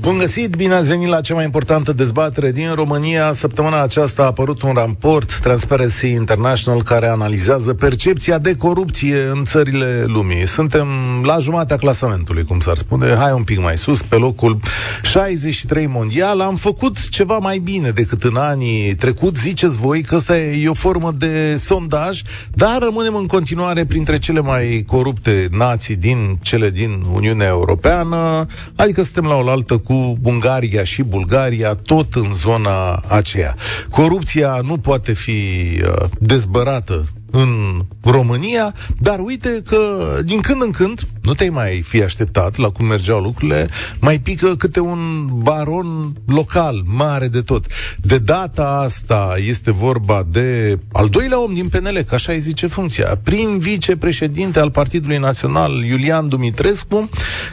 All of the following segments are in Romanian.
Bun găsit, bine ați venit la cea mai importantă dezbatere din România. Săptămâna aceasta a apărut un raport Transparency International care analizează percepția de corupție în țările lumii. Suntem la jumatea clasamentului, cum s-ar spune, hai un pic mai sus, pe locul 63 mondial. Am făcut ceva mai bine decât în anii trecuți, ziceți voi că asta e o formă de sondaj, dar rămânem în continuare printre cele mai corupte nații din cele din Uniunea Europeană, adică suntem la oaltă cu Ungaria și Bulgaria, tot în zona aceea. Corupția nu poate fi uh, dezbărată în România, dar uite că din când în când, nu te-ai mai fi așteptat la cum mergeau lucrurile, mai pică câte un baron local, mare de tot. De data asta este vorba de al doilea om din PNL, că așa îi zice funcția, prim vicepreședinte al Partidului Național, Iulian Dumitrescu,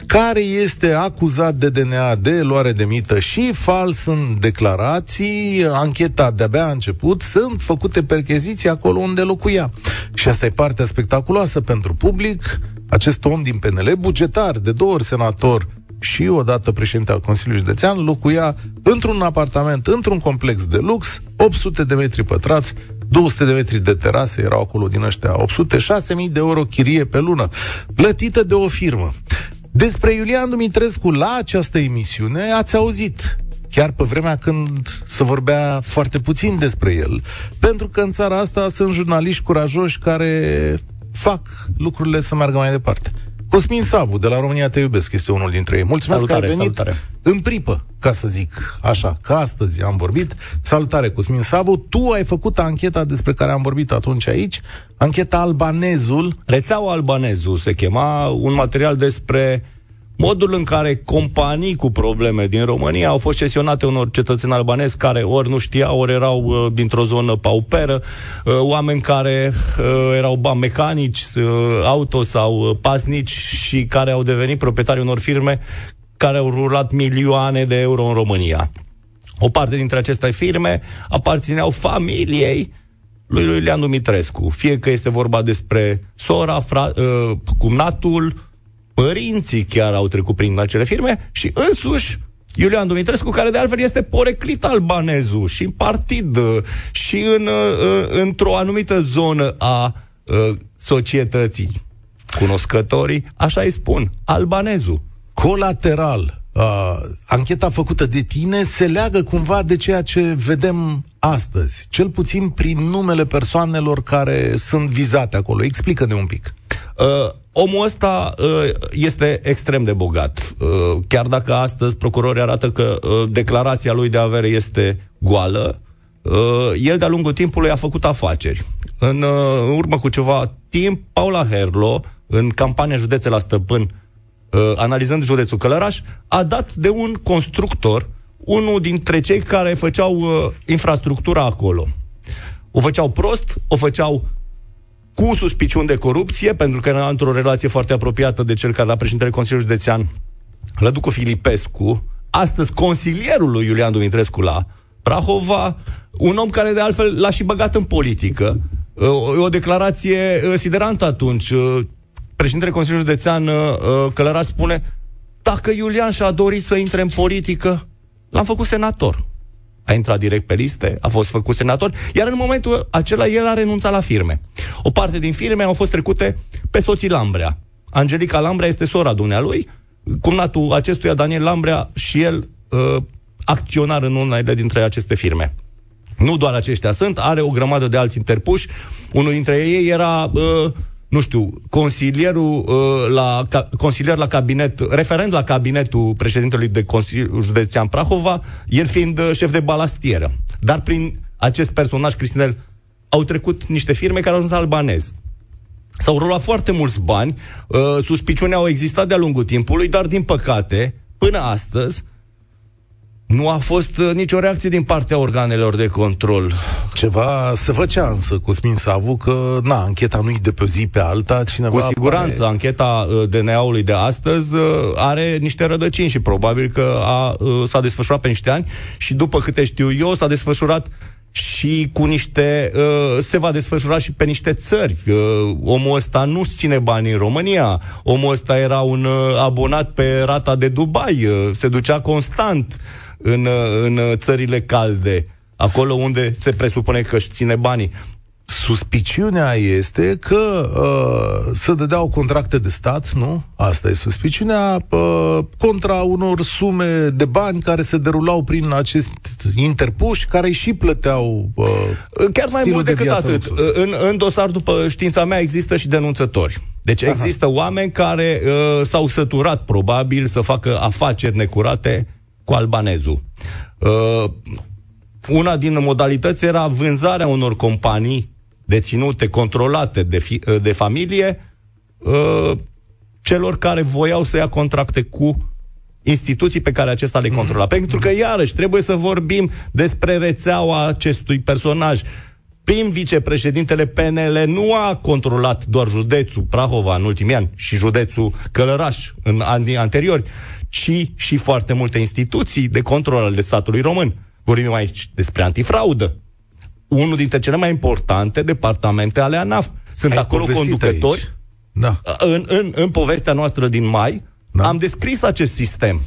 care este acuzat de DNA de luare de mită și fals în declarații. Ancheta de-abia a început, sunt făcute percheziții acolo unde locuia. Și asta e partea spectaculoasă pentru public. Acest om din PNL, bugetar, de două ori senator și odată președinte al Consiliului Județean, locuia într-un apartament, într-un complex de lux, 800 de metri pătrați, 200 de metri de terase erau acolo din ăștia, 800, 6000 de euro chirie pe lună, plătită de o firmă. Despre Iulian Dumitrescu la această emisiune ați auzit chiar pe vremea când se vorbea foarte puțin despre el. Pentru că în țara asta sunt jurnaliști curajoși care fac lucrurile să meargă mai departe. Cosmin Savu, de la România Te Iubesc, este unul dintre ei. Mulțumesc salutare, că ai venit salutare. în pripă, ca să zic așa, că astăzi am vorbit. Salutare, Cosmin Savu. Tu ai făcut ancheta despre care am vorbit atunci aici, ancheta Albanezul. Rețeaua Albanezul se chema, un material despre modul în care companii cu probleme din România au fost cesionate unor cetățeni albanezi care ori nu știau, ori erau uh, dintr-o zonă pauperă, uh, oameni care uh, erau ba mecanici, uh, auto sau uh, pasnici și care au devenit proprietari unor firme care au rulat milioane de euro în România. O parte dintre aceste firme aparțineau familiei lui Iulian Dumitrescu. Fie că este vorba despre sora, fra, uh, cumnatul, părinții chiar au trecut prin acele firme și însuși Iulian Dumitrescu, care de altfel este poreclit albanezul și în partid uh, și în, uh, uh, într-o anumită zonă a societății. Cunoscătorii, așa îi spun, albanezul. Colateral, uh, ancheta făcută de tine se leagă cumva de ceea ce vedem astăzi, cel puțin prin numele persoanelor care sunt vizate acolo. Explică-ne un pic. Uh, omul ăsta uh, este extrem de bogat. Uh, chiar dacă astăzi procurorii arată că uh, declarația lui de avere este goală, uh, el de-a lungul timpului a făcut afaceri. În uh, urmă cu ceva timp, Paula Herlo, în campania județe la Stăpân, uh, analizând județul Călăraș, a dat de un constructor, unul dintre cei care făceau uh, infrastructura acolo. O făceau prost, o făceau cu suspiciuni de corupție, pentru că era într-o relație foarte apropiată de cel care era președintele Consiliului Județean, Lăducu Filipescu, astăzi consilierul lui Iulian Dumitrescu la Prahova, un om care de altfel l-a și băgat în politică. O, o declarație uh, siderantă atunci. Uh, președintele Consiliului Județean uh, Călăraș spune dacă Iulian și-a dorit să intre în politică, l-am făcut senator a intrat direct pe liste, a fost făcut senator, iar în momentul acela el a renunțat la firme. O parte din firme au fost trecute pe soții Lambrea. Angelica Lambrea este sora dumnealui, cumnatul acestuia, Daniel Lambrea, și el uh, acționar în unele dintre aceste firme. Nu doar aceștia sunt, are o grămadă de alți interpuși. Unul dintre ei era uh, nu știu, consilierul uh, la, ca, consilier la cabinet, referent la cabinetul președintelui de Consiliul Județean Prahova, el fiind uh, șef de balastieră. Dar prin acest personaj, Cristinel, au trecut niște firme care au ajuns albanezi. S-au rulat foarte mulți bani, uh, suspiciunea au existat de-a lungul timpului, dar din păcate, până astăzi, nu a fost uh, nicio reacție din partea organelor de control. Ceva se făcea însă, Cosmin Savu, că na, ancheta nu-i de pe zi pe alta, cineva Cu siguranță, apare... ancheta uh, DNA-ului de astăzi uh, are niște rădăcini și probabil că a, s-a desfășurat pe niște ani și după câte știu eu, s-a desfășurat și cu niște... Uh, se va desfășura și pe niște țări. Uh, omul ăsta nu-și ține bani în România. Omul ăsta era un uh, abonat pe rata de Dubai. Uh, se ducea constant în, uh, în țările calde, acolo unde se presupune că își ține banii. Suspiciunea este că uh, se dădeau contracte de stat, nu? Asta e suspiciunea, uh, contra unor sume de bani care se derulau prin acest interpuși, care și plăteau uh, Chiar mai mult decât atât. În, în dosar, după știința mea, există și denunțători. Deci Aha. există oameni care uh, s-au săturat, probabil, să facă afaceri necurate cu albanezul. Uh, una din modalități era vânzarea unor companii deținute, controlate de, fi, de familie, uh, celor care voiau să ia contracte cu instituții pe care acesta le controla. Mm-hmm. Pentru că, iarăși, trebuie să vorbim despre rețeaua acestui personaj. Prim vicepreședintele PNL nu a controlat doar județul Prahova în ultimii ani și județul Călăraș în anii anteriori, ci și foarte multe instituții de control ale statului român. Vorbim aici despre antifraudă, unul dintre cele mai importante departamente ale ANAF. Sunt Ai acolo conducători. Aici. Da. În, în, în povestea noastră din mai, da. am descris acest sistem.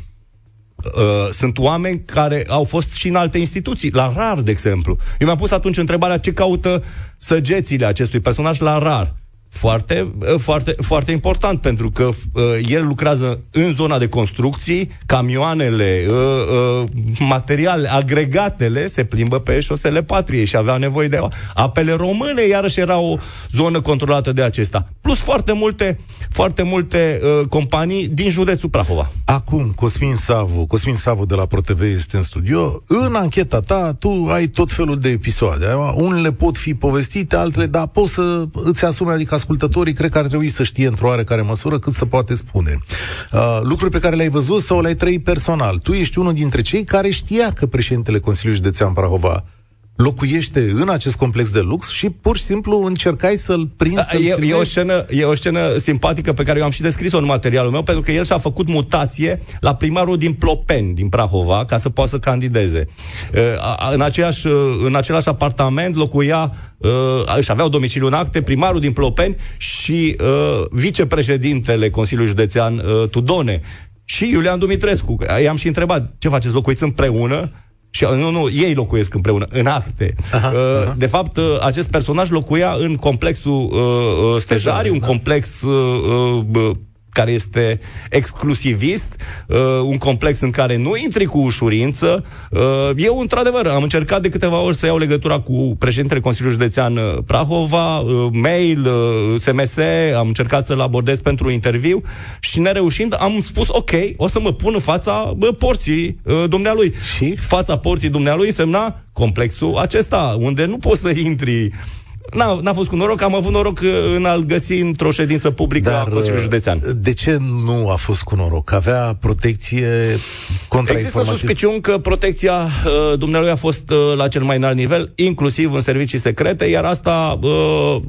Uh, sunt oameni care au fost și în alte instituții, la RAR, de exemplu. Eu mi-am pus atunci întrebarea ce caută săgețile acestui personaj la RAR. Foarte, eh, foarte, foarte important, pentru că uh, el lucrează în zona de construcții, camioanele, uh, uh, materiale, agregatele se plimbă pe șosele patriei și avea nevoie de apele române, iarăși era o zonă controlată de acesta. Plus foarte multe, foarte multe uh, companii din județul Prahova. Acum, Cosmin Savu, Cosmin Savu de la ProTV este în studio. În ancheta ta, tu ai tot felul de episoade. Unele pot fi povestite, altele, dar poți să îți asumi, adică ascultătorii cred că ar trebui să știe într-o oarecare măsură cât se poate spune. Uh, lucruri pe care le-ai văzut sau le-ai trăit personal. Tu ești unul dintre cei care știa că președintele Consiliului Județean Prahova locuiește în acest complex de lux și pur și simplu încercai să-l prinzi. Să e, e, o scenă, e o scenă simpatică pe care eu am și descris-o în materialul meu, pentru că el și-a făcut mutație la primarul din Plopeni, din Prahova, ca să poată să candideze. În, aceeași, în același apartament locuia, își aveau domiciliu în acte, primarul din Plopeni și vicepreședintele Consiliului Județean Tudone și Iulian Dumitrescu. I-am și întrebat, ce faceți, locuiți împreună? Și nu, nu, ei locuiesc împreună, în acte. Aha, uh, aha. De fapt, uh, acest personaj locuia în complexul uh, uh Stejari, un da. complex uh, uh, care este exclusivist, uh, un complex în care nu intri cu ușurință. Uh, eu, într-adevăr, am încercat de câteva ori să iau legătura cu președintele Consiliului Județean uh, Prahova, uh, mail, uh, SMS, am încercat să-l abordez pentru un interviu și nereușind, am spus, ok, o să mă pun în fața bă, porții uh, dumnealui. Și? Fața porții dumnealui însemna complexul acesta, unde nu poți să intri N-a, n-a fost cu noroc, am avut noroc uh, în a-l găsi într-o ședință publică Dar, a Consiliului Județean. Uh, de ce nu a fost cu noroc? Avea protecție contra Există suspiciuni că protecția uh, dumnealui a fost uh, la cel mai înalt nivel, inclusiv în servicii secrete, iar asta uh,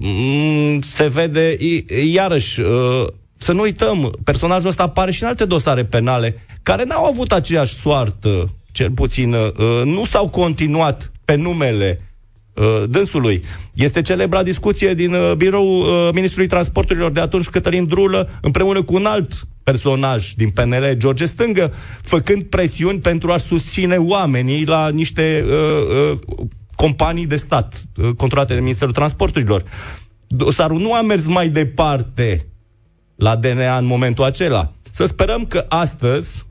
se vede i- iarăși... Uh, să nu uităm, personajul ăsta apare și în alte dosare penale, care n-au avut aceeași soartă, cel puțin, uh, nu s-au continuat pe numele uh, dânsului. Este celebra discuție din uh, biroul uh, Ministrului Transporturilor de atunci, Cătălin Drulă, împreună cu un alt personaj din PNL, George Stângă, făcând presiuni pentru a susține oamenii la niște uh, uh, companii de stat uh, controlate de Ministerul Transporturilor. Dosarul nu a mers mai departe la DNA în momentul acela. Să sperăm că astăzi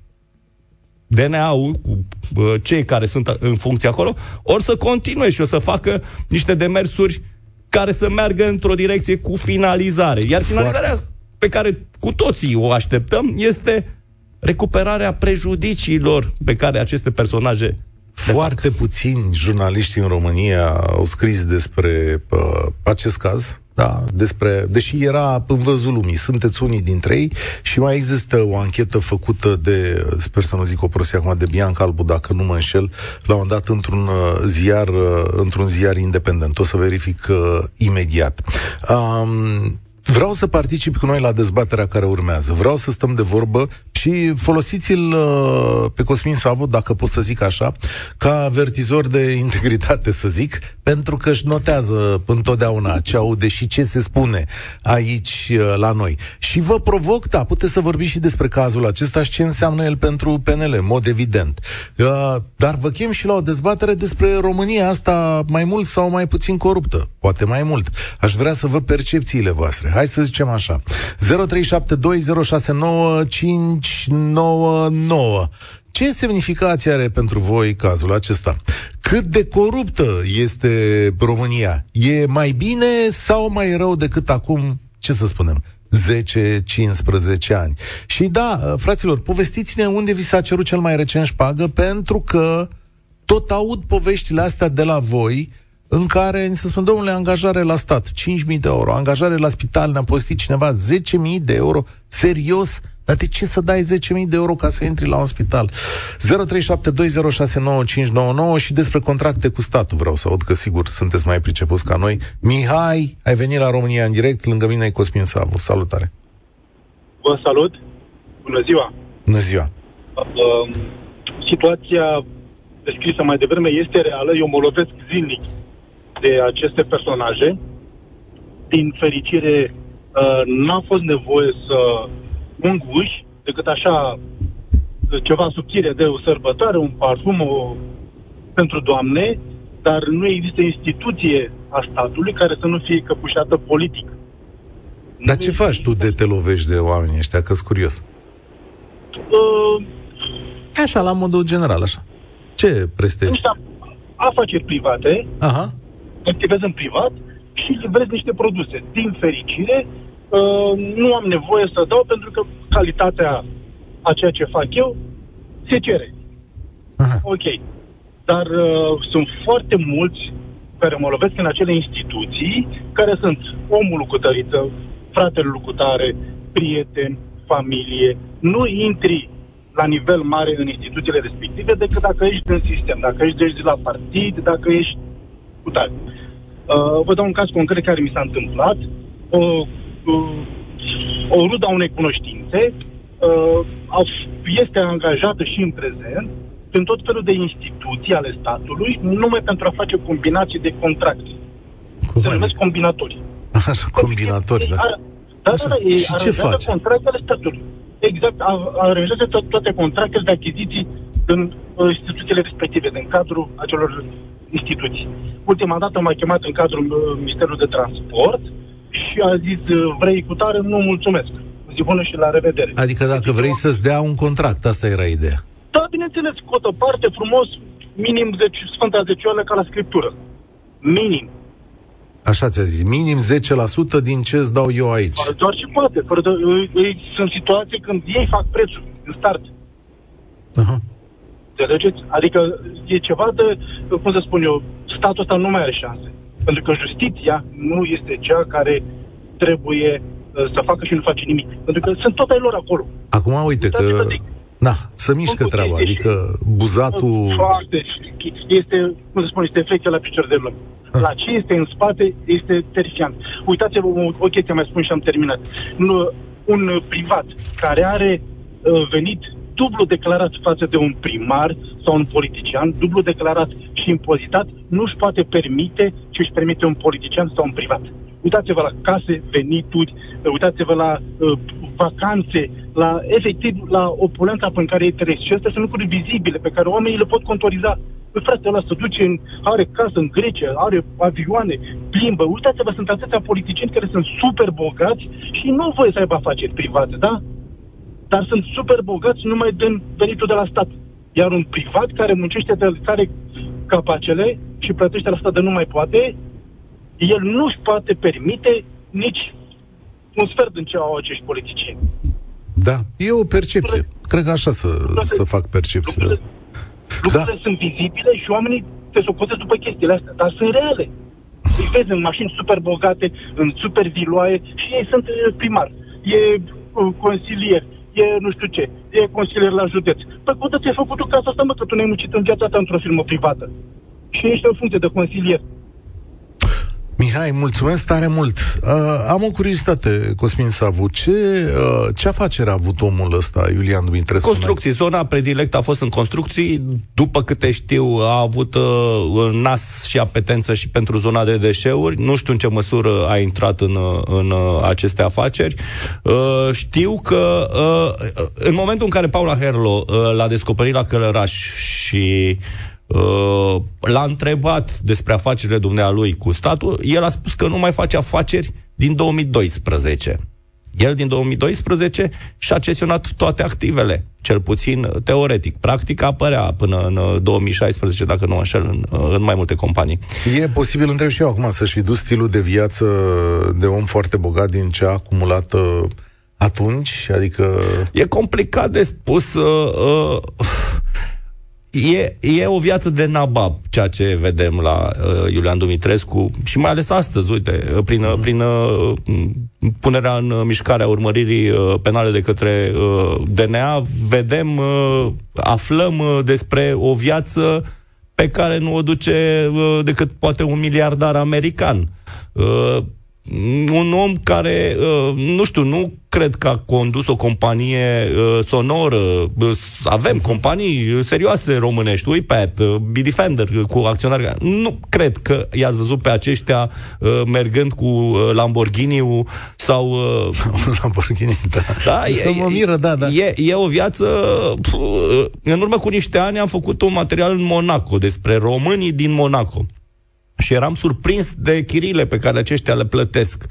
DNA-ul cu uh, cei care sunt în funcție acolo, or să continue și o să facă niște demersuri care să meargă într-o direcție cu finalizare. Iar finalizarea Foarte. pe care cu toții o așteptăm este recuperarea prejudiciilor pe care aceste personaje foarte puțini jurnaliști în România au scris despre uh, acest caz, da, despre, deși era în văzul lumii, sunteți unii dintre ei și mai există o anchetă făcută de, sper să nu zic o prostie acum, de Bianca Albu, dacă nu mă înșel, la un dat într-un uh, ziar, uh, într-un ziar independent. O să verific uh, imediat. Um, Vreau să particip cu noi la dezbaterea care urmează. Vreau să stăm de vorbă și folosiți-l uh, pe Cosmin Savu, dacă pot să zic așa, ca avertizor de integritate, să zic, pentru că își notează întotdeauna ce aude și ce se spune aici uh, la noi. Și vă provoc, da, puteți să vorbiți și despre cazul acesta și ce înseamnă el pentru PNL, în mod evident. Uh, dar vă chem și la o dezbatere despre România asta mai mult sau mai puțin coruptă. Poate mai mult. Aș vrea să văd percepțiile voastre. Hai să zicem așa. 0372069599 ce semnificație are pentru voi cazul acesta? Cât de coruptă este România? E mai bine sau mai rău decât acum, ce să spunem, 10-15 ani? Și da, fraților, povestiți-ne unde vi s-a cerut cel mai recent șpagă, pentru că tot aud poveștile astea de la voi, în care ni se spune, domnule, angajare la stat, 5.000 de euro, angajare la spital, ne-a postit cineva 10.000 de euro, serios? Dar de ce să dai 10.000 de euro ca să intri la un spital? 0372069599 și despre contracte cu statul vreau să aud, că sigur sunteți mai pricepuți ca noi. Mihai, ai venit la România în direct, lângă mine e Cosmin Savu. Salutare! Vă salut! Bună ziua! Bună ziua! Uh, situația descrisă mai devreme este reală, eu mă lovesc zilnic de aceste personaje. Din fericire, uh, n-a fost nevoie să unguși, decât așa ceva subțire de o sărbătoare, un parfum o, pentru doamne, dar nu există instituție a statului care să nu fie căpușată politic. Dar nu ce faci tu de te lovești de oamenii ăștia, că curios? Uh, așa, la modul general, așa. Ce prestezi? Niște afaceri private, Aha. Activez în privat și livrez niște produse. Din fericire, Uh, nu am nevoie să dau pentru că calitatea a ceea ce fac eu se cere. Aha. Ok. Dar uh, sunt foarte mulți care mă lovesc în acele instituții care sunt omul cu tăriță, fratele cu tare, prieten, familie. Nu intri la nivel mare în instituțiile respective decât dacă ești în sistem, dacă ești de la partid, dacă ești cu tare. Uh, vă dau un caz concret care mi s-a întâmplat. Uh, o rudă a unei cunoștințe, uh, este angajată și în prezent în tot felul de instituții ale statului, numai pentru a face combinații de contracte. Cum Se numesc combinatori. Așa, combinatori, da. Da, da, da, e și ce face? contractele statului. Exact, aranjează to- toate contractele de achiziții în uh, instituțiile respective, în cadrul acelor instituții. Ultima dată m-a chemat în cadrul uh, Ministerului de Transport, și a zis, vrei cu tare? Nu, mulțumesc. Zi bună și la revedere. Adică dacă deci, vrei să-ți dea un contract, asta era ideea. Da, bineînțeles, cotă parte, frumos, minim 10, Sfânta Zecioală ca la scriptură. Minim. Așa ți-a zis, minim 10% din ce îți dau eu aici. Doar și poate. Fără de, ei, sunt situații când ei fac prețul în start. Aha. Înțelegeți? Adică e ceva de, cum să spun eu, statul ăsta nu mai are șanse. Pentru că justiția nu este cea care trebuie uh, să facă și nu face nimic. Pentru că sunt tot ai lor acolo. Acum uite că... Da, să mișcă treaba, adică buzatul... Foarte, este, cum să spun, este flecție la picior de lume. Ah. La ce este în spate este terifiant. Uitați-vă o, o chestie, mai spun și am terminat. Nu, un privat care are uh, venit dublu declarat față de un primar sau un politician, dublu declarat și impozitat, nu își poate permite ce își permite un politician sau un privat. Uitați-vă la case, venituri, uitați-vă la uh, vacanțe, la efectiv la opulența pe care ei trăiesc. Și astea sunt lucruri vizibile pe care oamenii le pot contoriza. Păi frate, ăla se duce, în, are casă în Grecia, are avioane, plimbă. Uitați-vă, sunt atâția politicieni care sunt super bogați și nu voie să aibă afaceri private, da? Dar sunt super bogați numai din venitul de la stat. Iar un privat care muncește de care capacele și plătește la stat de nu mai poate, el nu își poate permite nici un sfert din ce au acești politicieni. Da, e o percepție. Cred că așa să, să fac percepție. Lucrurile, lucrurile da. sunt vizibile și oamenii te socotesc după chestiile astea, dar sunt reale. Îi vezi în mașini super bogate, în super viloaie și ei sunt primar, e uh, consilier, e nu știu ce, e consilier la județ. Păi cum ți-ai făcut tu casa asta, mă, că tu ne-ai muncit în viața ta într-o firmă privată? Și ești în funcție de consilier. Mihai, mulțumesc tare mult. Uh, am o curiozitate, Cosmin Savu. Ce, uh, ce afacere a avut omul ăsta, Iulian Dumitrescu? Construcții. Zona predilectă a fost în construcții. După câte știu, a avut uh, nas și apetență și pentru zona de deșeuri. Nu știu în ce măsură a intrat în, uh, în uh, aceste afaceri. Uh, știu că uh, în momentul în care Paula Herlo uh, l-a descoperit la Călăraș și Uh, l-a întrebat despre afacerile dumnealui cu statul, el a spus că nu mai face afaceri din 2012. El din 2012 și-a cesionat toate activele, cel puțin teoretic. Practic apărea până în 2016, dacă nu înșel, în, în mai multe companii. E posibil, întreb și eu acum, să-și fi dus stilul de viață de om foarte bogat din ce a acumulat uh, atunci? Adică... E complicat de spus. Uh, uh, e, e o viață de nabab, ceea ce vedem la uh, Iulian Dumitrescu și mai ales astăzi, uite, prin, mm. prin uh, punerea în mișcare a urmăririi uh, penale de către uh, DNA, vedem, uh, aflăm uh, despre o viață pe care nu o duce uh, decât poate un miliardar american. Uh, un om care, uh, nu știu, nu cred că a condus o companie uh, sonoră. Uh, avem companii serioase românești, UiPath, uh, Defender cu acționari. Nu cred că i-ați văzut pe aceștia uh, mergând cu uh, Lamborghini sau... Uh, Lamborghini, da. da e, mă miră, da, da. E, e o viață... Uh, în urmă cu niște ani am făcut un material în Monaco despre românii din Monaco și eram surprins de chirile pe care aceștia le plătesc.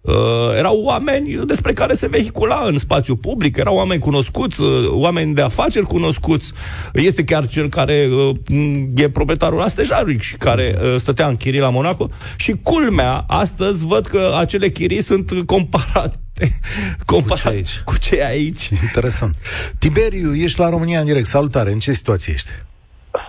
Uh, erau oameni despre care se vehicula în spațiu public, erau oameni cunoscuți, uh, oameni de afaceri cunoscuți. Este chiar cel care uh, e proprietarul Astejarului și care uh, stătea în chirii la Monaco. Și culmea, astăzi văd că acele chirii sunt comparate comparat cu, aici. cu cei aici. Interesant. Tiberiu, ești la România în direct. Salutare, în ce situație ești?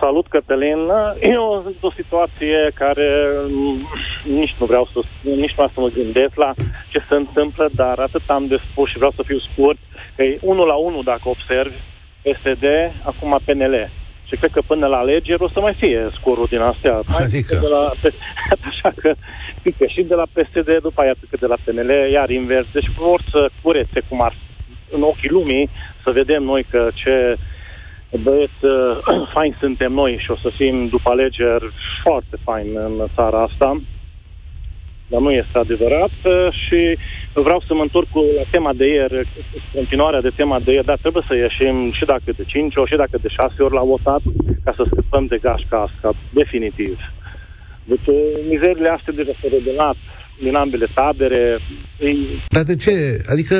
Salut, Cătălin. E o, o situație care mm, nici nu vreau să nici nu să mă gândesc la ce se întâmplă, dar atât am de spus și vreau să fiu scurt, că e unul la unul dacă observi PSD, acum PNL. Și cred că până la alegeri o să mai fie scorul din astea. Adică? De la, așa că pică și de la PSD, după aia pică de la PNL, iar invers. Deci vor să curețe cum ar în ochii lumii, să vedem noi că ce băieți, uh, fain suntem noi și o să fim după alegeri foarte fain în țara asta, dar nu este adevărat uh, și vreau să mă întorc cu la tema de ieri, continuarea de tema de ieri, dar trebuie să ieșim și dacă de 5 ori, și dacă de 6 ori la votat, ca să scăpăm de gașca asta, definitiv. Deci uh, mizerile astea deja s-au revelat din ambele tabere. Dar de ce? Adică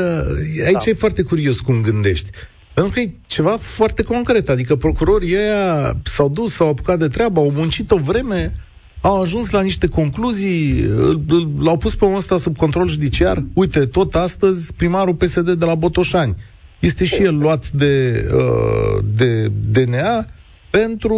aici da. e foarte curios cum gândești. Pentru că e ceva foarte concret. Adică procurorii ăia s-au dus, s-au apucat de treabă, au muncit o vreme, au ajuns la niște concluzii, l-au pus pe omul ăsta sub control judiciar. Uite, tot astăzi, primarul PSD de la Botoșani este și el luat de, uh, de DNA pentru,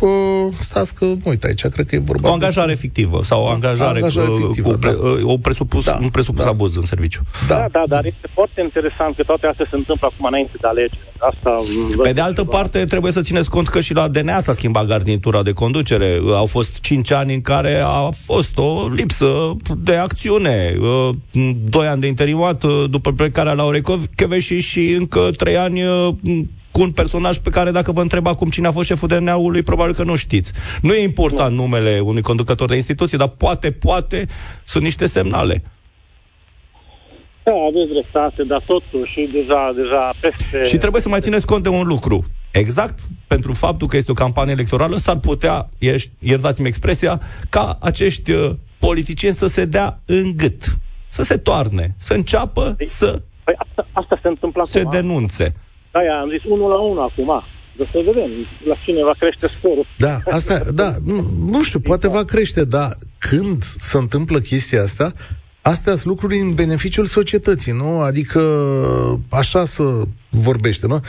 uh, stați că, uite, aici cred că e vorba O angajare de... fictivă sau o angajare, angajare cu, fictivă, cu da. o presupus, da, un presupus da. abuz în serviciu. Da. da, da, dar este foarte interesant că toate astea se întâmplă acum înainte de alegeri. Asta Pe de altă parte, trebuie să țineți cont că și la DNA s-a schimbat garnitura de conducere. Au fost 5 ani în care a fost o lipsă de acțiune. Uh, doi ani de interimat uh, după plecarea la Orecoveși și încă 3 ani uh, cu un personaj pe care dacă vă întreb acum cine a fost șeful DNA-ului, probabil că nu știți. Nu e important nu. numele unui conducător de instituție, dar poate, poate sunt niște semnale. Da, aveți dreptate, dar totuși deja, deja peste... Și trebuie să mai țineți cont de un lucru. Exact pentru faptul că este o campanie electorală, s-ar putea, iertați-mi expresia, ca acești uh, politicieni să se dea în gât, să se toarne, să înceapă păi, să păi asta, asta se întâmplă se acum. denunțe. Da, am zis 1 la 1 acum. De să vedem la cine va crește scorul. Da, asta, da, nu, nu știu, poate va crește, dar când se întâmplă chestia asta, astea sunt lucruri în beneficiul societății, nu? Adică așa să vorbește, nu?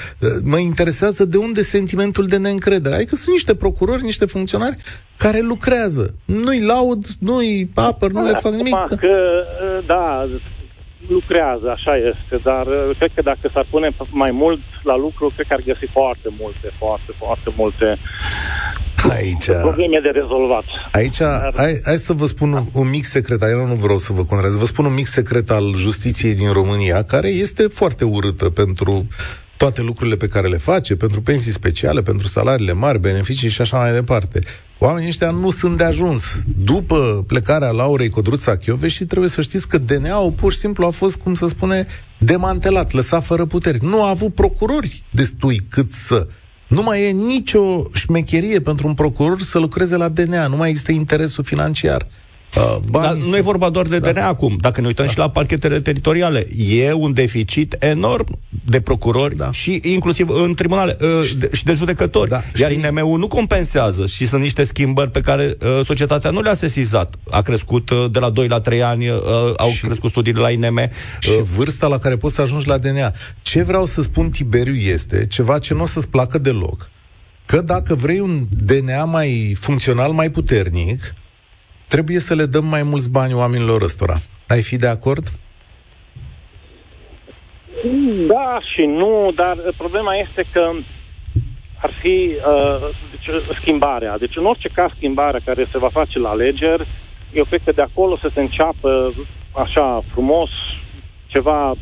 Mă interesează de unde sentimentul de neîncredere. Adică sunt niște procurori, niște funcționari care lucrează. Nu-i laud, nu-i apăr, nu le fac nimic. Că, da, lucrează, așa este, dar uh, cred că dacă s-ar pune mai mult la lucru, cred că ar găsi foarte multe, foarte, foarte multe Aici, probleme de rezolvat. aici hai, hai să vă spun un, un mic secret, eu nu vreau să vă contrez, vă spun un mic secret al justiției din România, care este foarte urâtă pentru toate lucrurile pe care le face, pentru pensii speciale, pentru salariile mari, beneficii și așa mai departe. Oamenii ăștia nu sunt de ajuns. După plecarea Laurei Codruța și trebuie să știți că DNA-ul pur și simplu a fost, cum să spune, demantelat, lăsat fără puteri. Nu a avut procurori destui cât să nu mai e nicio șmecherie pentru un procuror să lucreze la DNA, nu mai există interesul financiar. Uh, Dar nu e vorba doar de da. DNA acum. Dacă ne uităm da. și la parchetele teritoriale, e un deficit enorm de procurori da. și inclusiv în tribunale uh, de, și de judecători. Da, Iar INM-ul nu compensează și sunt niște schimbări pe care uh, societatea nu le-a sesizat. A crescut uh, de la 2 la 3 ani, uh, au și, crescut studiile la INM. Uh, și vârsta la care poți să ajungi la DNA. Ce vreau să spun, Tiberiu, este ceva ce nu o să-ți placă deloc. Că dacă vrei un DNA mai funcțional, mai puternic, Trebuie să le dăm mai mulți bani oamenilor ăstora. Ai fi de acord? Da și nu, dar problema este că ar fi uh, deci, schimbarea. Deci, în orice caz, schimbarea care se va face la alegeri, eu cred că de acolo să se înceapă așa frumos, ceva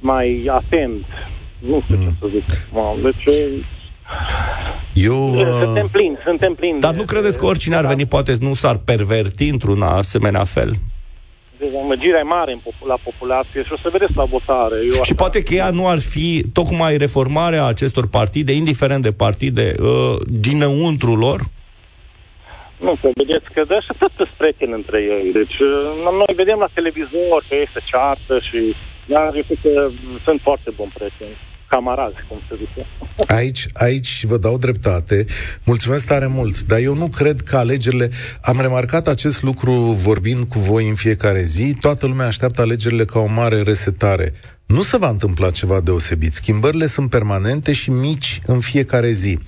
mai atent. Nu știu mm. ce să zic. Deci, eu, uh... Suntem plini, suntem plini. Dar nu credeți că oricine ar veni, poate nu s-ar perverti într-un asemenea fel? Dezamăgirea e mare la populație și o să vedeți la votare. Eu și poate că ea nu ar fi tocmai reformarea acestor partide, indiferent de partide, uh, dinăuntru lor? Nu, că vedeți că de așa tot prieteni între ei. Deci uh, noi vedem la televizor că este ceartă și dar eu cred că sunt foarte buni prieteni camarazi, cum se zice. Aici, aici vă dau dreptate. Mulțumesc tare mult, dar eu nu cred că alegerile... Am remarcat acest lucru vorbind cu voi în fiecare zi. Toată lumea așteaptă alegerile ca o mare resetare nu se va întâmpla ceva deosebit. Schimbările sunt permanente și mici în fiecare zi.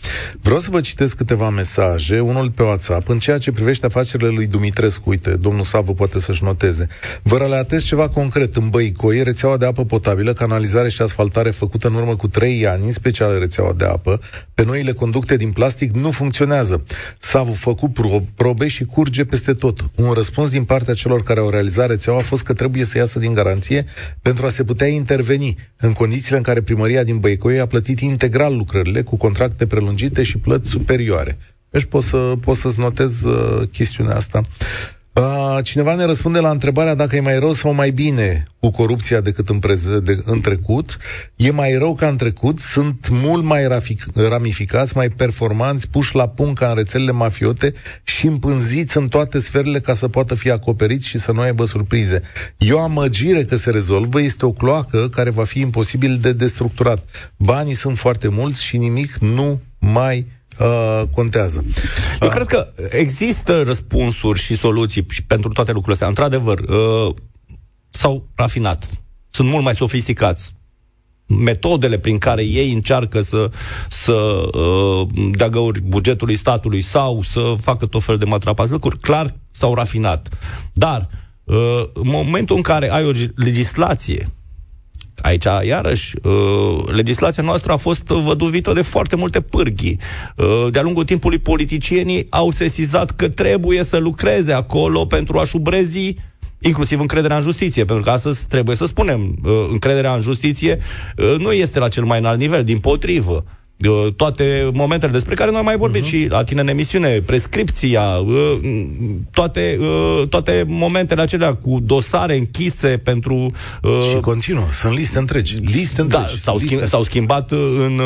Vreau să vă citesc câteva mesaje, unul pe WhatsApp, în ceea ce privește afacerile lui Dumitrescu. Uite, domnul Savo poate să-și noteze. Vă relatez ceva concret. În Băicoi, rețeaua de apă potabilă, canalizare și asfaltare făcută în urmă cu 3 ani, în special rețeaua de apă, pe noile conducte din plastic nu funcționează. Savo făcut probe și curge peste tot. Un răspuns din partea celor care au realizat rețeaua a fost că trebuie să iasă din garanție pentru a se putea interveni în condițiile în care primăria din Băicoi a plătit integral lucrările cu contracte prelungite și plăți superioare. Deci poți, să, poți să-ți notez uh, chestiunea asta. Uh, cineva ne răspunde la întrebarea dacă e mai rău sau mai bine cu corupția decât în, prez- de, în trecut. E mai rău ca în trecut, sunt mult mai rafic- ramificați, mai performanți, puși la punct ca în rețelele mafiote și împânziți în toate sferele ca să poată fi acoperiți și să nu aibă surprize. E o amăgire că se rezolvă, este o cloacă care va fi imposibil de destructurat. Banii sunt foarte mulți și nimic nu mai uh, contează. Eu uh. cred că există răspunsuri și soluții și pentru toate lucrurile astea. Într-adevăr, uh, s-au rafinat. Sunt mult mai sofisticați metodele prin care ei încearcă să, să uh, dea găuri bugetului statului sau să facă tot fel de matrapați lucruri, clar s-au rafinat. Dar uh, în momentul în care ai o legislație Aici, iarăși, uh, legislația noastră a fost văduvită de foarte multe pârghii. Uh, de-a lungul timpului, politicienii au sesizat că trebuie să lucreze acolo pentru a șubrezi inclusiv încrederea în justiție, pentru că astăzi trebuie să spunem, uh, încrederea în justiție nu este la cel mai înalt nivel, din potrivă toate momentele despre care noi mai vorbim uh-huh. și la tine în emisiune, prescripția, uh, toate, uh, toate momentele acelea cu dosare închise pentru... Uh, și continuă, sunt liste întregi, liste da, întregi. Da, s-au, schimb, s-au schimbat în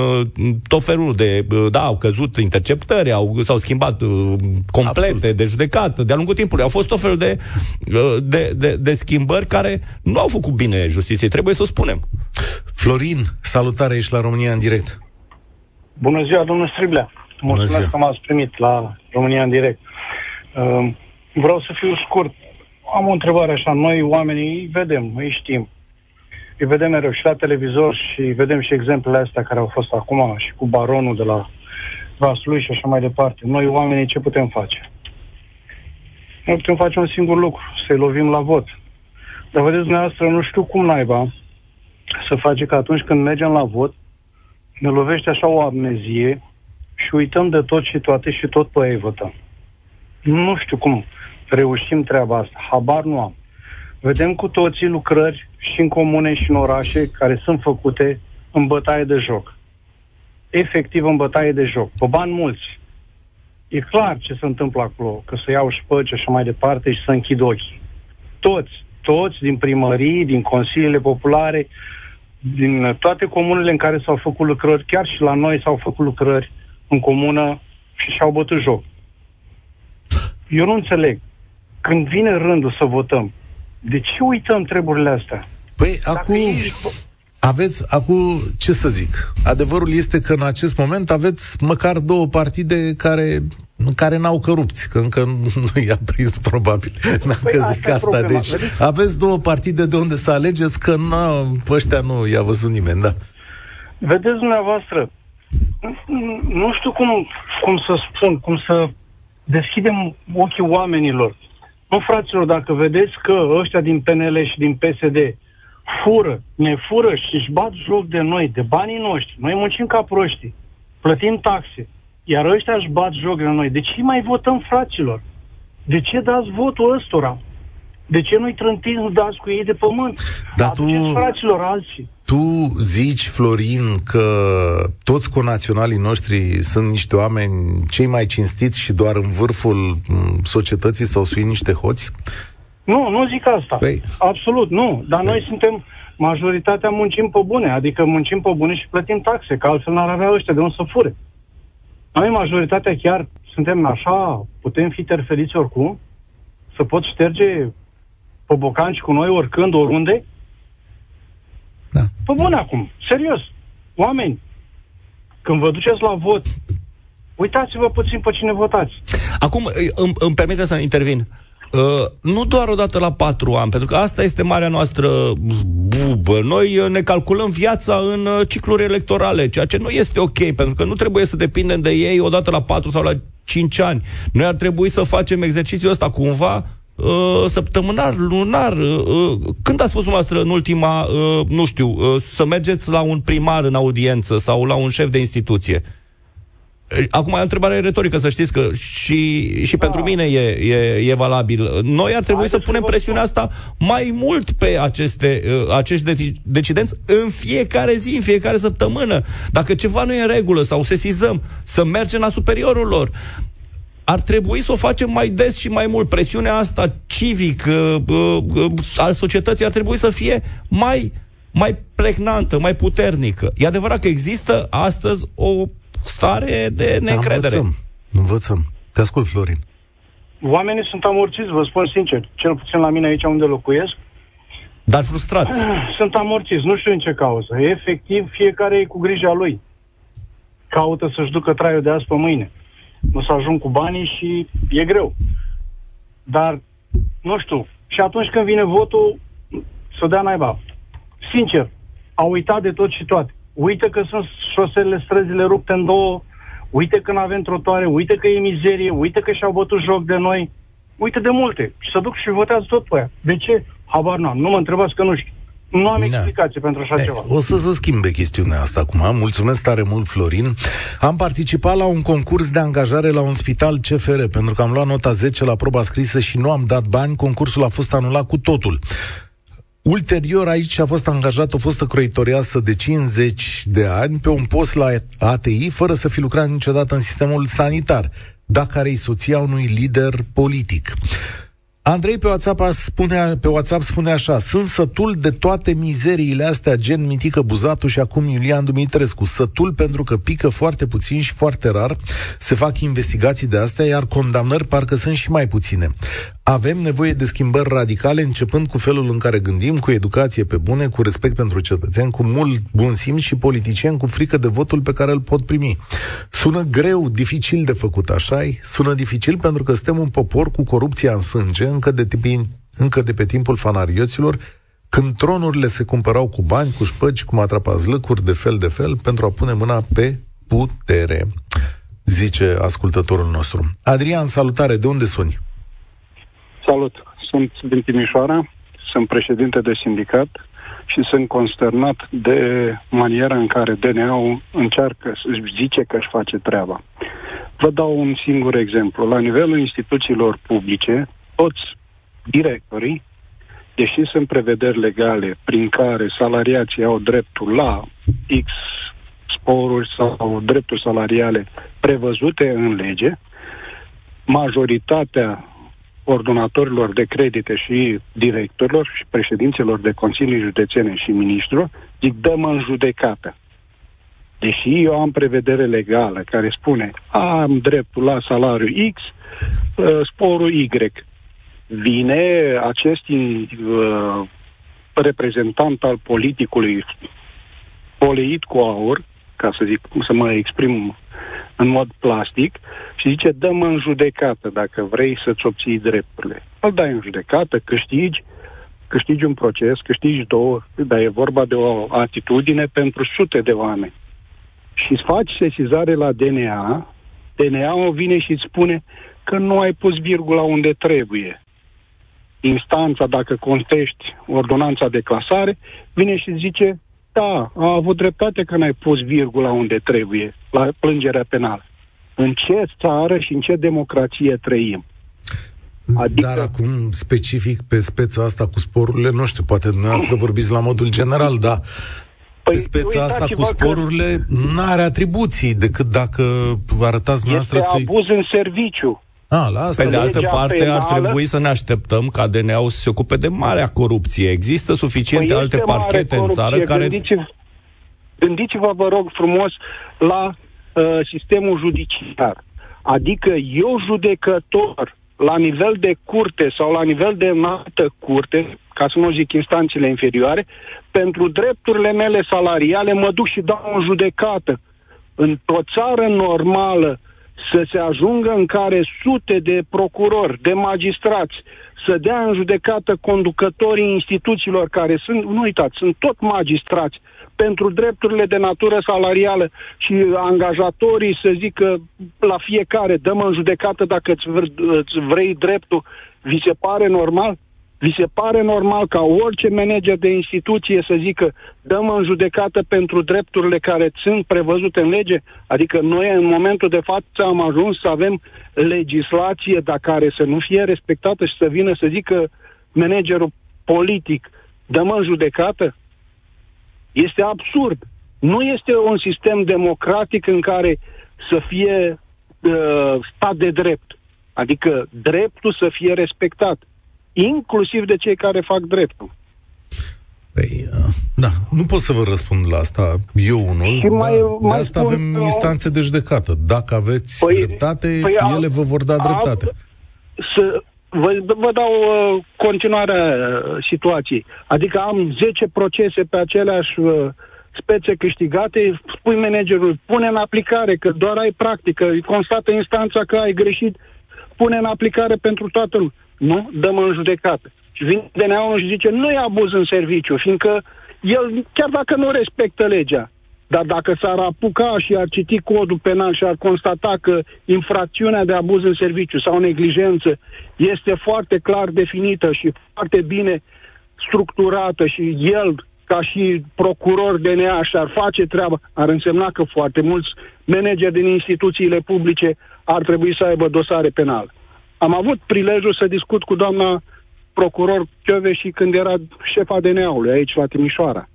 tot felul de... Da, au căzut interceptări, au, s-au schimbat complete Absolut. de judecată de-a lungul timpului. Au fost tot felul de, de, de, de schimbări care nu au făcut bine justiției, trebuie să o spunem. Florin, salutare, ești la România în direct. Bună ziua, domnul Striblea. Mulțumesc ziua. că m-ați primit la România în direct. Uh, vreau să fiu scurt. Am o întrebare așa. Noi, oamenii, îi vedem, îi știm. Îi vedem mereu și la televizor și vedem și exemplele astea care au fost acum și cu baronul de la Vaslui și așa mai departe. Noi, oamenii, ce putem face? Noi putem face un singur lucru, să-i lovim la vot. Dar vedeți, dumneavoastră, nu știu cum naiba să face că atunci când mergem la vot, ne lovește așa o amnezie și uităm de tot și toate și tot pe ei votăm. Nu știu cum reușim treaba asta. Habar nu am. Vedem cu toții lucrări și în comune și în orașe care sunt făcute în bătaie de joc. Efectiv în bătaie de joc. Pe bani mulți. E clar ce se întâmplă acolo, că să iau șpăci și așa mai departe și să închid ochii. Toți, toți din primării, din consiliile populare, din toate comunele în care s-au făcut lucrări, chiar și la noi s-au făcut lucrări în comună și și-au bătut joc. Eu nu înțeleg. Când vine rândul să votăm, de ce uităm treburile astea? Păi, Dacă acum... Ești aveți, acum, ce să zic, adevărul este că în acest moment aveți măcar două partide care, care n-au corupți, că încă nu i-a prins probabil, dacă păi zic asta. Problema, deci vedeți? aveți două partide de unde să alegeți, că na, pe ăștia nu i-a văzut nimeni, da. Vedeți dumneavoastră, nu știu cum, cum să spun, cum să deschidem ochii oamenilor. Nu, fraților, dacă vedeți că ăștia din PNL și din PSD fură, ne fură și își bat joc de noi, de banii noștri. Noi muncim ca proști, plătim taxe, iar ăștia își bat joc de noi. De ce mai votăm fraților? De ce dați votul ăstora? De ce nu-i trântiți, nu dați cu ei de pământ? Dar tu, fraților alții. Tu zici, Florin, că toți conaționalii noștri sunt niște oameni cei mai cinstiți și doar în vârful societății s-au suit niște hoți? Nu, nu zic asta. Păi... Absolut, nu. Dar Păi... noi suntem, majoritatea muncim pe bune, adică muncim pe bune și plătim taxe, că altfel n-ar avea ăștia de unde să fure. Noi, majoritatea, chiar suntem așa, putem fi terfeliți oricum, să pot șterge pe bocanci cu noi oricând, oriunde? Da. Pe bune acum, serios. Oameni, când vă duceți la vot, uitați-vă puțin pe cine votați. Acum, îmi, îmi permite să intervin. Uh, nu doar o dată la patru ani, pentru că asta este marea noastră bubă. Noi uh, ne calculăm viața în uh, cicluri electorale, ceea ce nu este ok, pentru că nu trebuie să depindem de ei o dată la patru sau la cinci ani. Noi ar trebui să facem exercițiul ăsta cumva uh, săptămânar, lunar. Uh, când ați spus dumneavoastră în ultima, uh, nu știu, uh, să mergeți la un primar în audiență sau la un șef de instituție? Acum e o întrebare retorică, să știți că și, și da. pentru mine e, e, e valabil. Noi ar trebui Hai să punem presiunea asta mai mult pe aceste, uh, acești deci, decidenți în fiecare zi, în fiecare săptămână. Dacă ceva nu e în regulă sau sesizăm, să mergem la superiorul lor ar trebui să o facem mai des și mai mult. Presiunea asta civic uh, uh, uh, al societății ar trebui să fie mai, mai pregnantă, mai puternică. E adevărat că există astăzi o stare de da, neîncredere. Da, învățăm. învățăm. Te ascult, Florin. Oamenii sunt amorțiți, vă spun sincer. Cel puțin la mine aici unde locuiesc. Dar frustrați. Sunt amorțiți, nu știu în ce cauză. Efectiv, fiecare e cu grija lui. Caută să-și ducă traiul de azi pe mâine. Nu să ajung cu banii și e greu. Dar, nu știu, și atunci când vine votul, să dea naiba. Sincer, au uitat de tot și toate uite că sunt șoselele, străzile rupte în două, uite că nu avem trotoare, uite că e mizerie, uite că și-au bătut joc de noi, uite de multe. Și să duc și votează tot pe aia. De ce? Habar n-am. Nu mă întrebați că nu știu. Nu am da. explicație pentru așa Ei, ceva. O să se schimbe chestiunea asta acum. Mulțumesc tare mult, Florin. Am participat la un concurs de angajare la un spital CFR, pentru că am luat nota 10 la proba scrisă și nu am dat bani. Concursul a fost anulat cu totul. Ulterior, aici a fost angajat o fostă croitoriasă de 50 de ani pe un post la ATI, fără să fi lucrat niciodată în sistemul sanitar, dacă are soția unui lider politic. Andrei pe WhatsApp, spune, pe WhatsApp spune așa Sunt sătul de toate mizeriile astea Gen Mitică Buzatu și acum Iulian Dumitrescu Sătul pentru că pică foarte puțin și foarte rar Se fac investigații de astea Iar condamnări parcă sunt și mai puține avem nevoie de schimbări radicale, începând cu felul în care gândim, cu educație pe bune, cu respect pentru cetățeni, cu mult bun simț și politicieni cu frică de votul pe care îl pot primi. Sună greu, dificil de făcut, așa Sună dificil pentru că suntem un popor cu corupția în sânge, încă de, tipi, încă de pe timpul fanarioților, când tronurile se cumpărau cu bani, cu șpăci, cu matrapazlăcuri de fel de fel, pentru a pune mâna pe putere, zice ascultătorul nostru. Adrian, salutare, de unde suni? Salut, sunt din Timișoara, sunt președinte de sindicat și sunt consternat de maniera în care DNA-ul încearcă să zice că își face treaba. Vă dau un singur exemplu. La nivelul instituțiilor publice, toți directorii, deși sunt prevederi legale prin care salariații au dreptul la X sporuri sau drepturi salariale prevăzute în lege, majoritatea ordonatorilor de credite și directorilor și președinților de consilii județene și ministru, zic dăm în judecată. Deși eu am prevedere legală care spune am dreptul la salariu X, uh, sporul Y. Vine acest uh, reprezentant al politicului poleit cu aur, ca să zic, să mă exprim în mod plastic, și zice, dăm în judecată dacă vrei să-ți obții drepturile. Îl dai în judecată, câștigi, câștigi un proces, câștigi două, dar e vorba de o atitudine pentru sute de oameni. Și îți faci sesizare la DNA, DNA-ul vine și îți spune că nu ai pus virgula unde trebuie. Instanța, dacă contești ordonanța de clasare, vine și zice, da, a avut dreptate că n-ai pus virgula unde trebuie, la plângerea penală. În ce țară și în ce democrație trăim? Adică... Dar acum, specific pe speța asta cu sporurile, nu știu, poate dumneavoastră vorbiți la modul general, dar Păi, pe speța asta cu sporurile că... nu are atribuții decât dacă vă arătați dumneavoastră că... Este abuz în serviciu. A, la asta. Pe de altă parte, penală... ar trebui să ne așteptăm ca DNA-ul să se ocupe de marea corupție. Există suficiente păi alte parchete în țară care... Gândiți-vă, gândiți-vă, vă rog frumos, la uh, sistemul judiciar. Adică eu, judecător, la nivel de curte sau la nivel de înaltă curte, ca să nu zic instanțele inferioare, pentru drepturile mele salariale mă duc și dau în judecată. Într-o țară normală, să se ajungă în care sute de procurori, de magistrați, să dea în judecată conducătorii instituțiilor care sunt, nu uitați, sunt tot magistrați, pentru drepturile de natură salarială și angajatorii să zică la fiecare, dăm în judecată dacă îți vrei dreptul, vi se pare normal? Vi se pare normal ca orice manager de instituție să zică dăm în judecată pentru drepturile care sunt prevăzute în lege? Adică noi în momentul de față am ajuns să avem legislație dar care să nu fie respectată și să vină să zică managerul politic dăm în judecată? Este absurd. Nu este un sistem democratic în care să fie uh, stat de drept. Adică dreptul să fie respectat inclusiv de cei care fac dreptul. Păi, uh, da, nu pot să vă răspund la asta eu unul, și mai, da, mai de asta avem o... instanțe de judecată. Dacă aveți păi, dreptate, păi, ele vă vor da dreptate. Să, vă, vă dau uh, continuarea uh, situației. Adică am 10 procese pe aceleași uh, spețe câștigate, spui managerul, pune în aplicare, că doar ai practică, constată instanța că ai greșit, pune în aplicare pentru toată lumea nu? Dăm în judecată. Și vine DNA-ul și zice, nu e abuz în serviciu, fiindcă el, chiar dacă nu respectă legea, dar dacă s-ar apuca și ar citi codul penal și ar constata că infracțiunea de abuz în serviciu sau neglijență este foarte clar definită și foarte bine structurată și el, ca și procuror DNA, și-ar face treaba, ar însemna că foarte mulți manageri din instituțiile publice ar trebui să aibă dosare penale. Am avut prilejul să discut cu doamna procuror Chiove și când era șefa DNA-ului aici la Timișoara.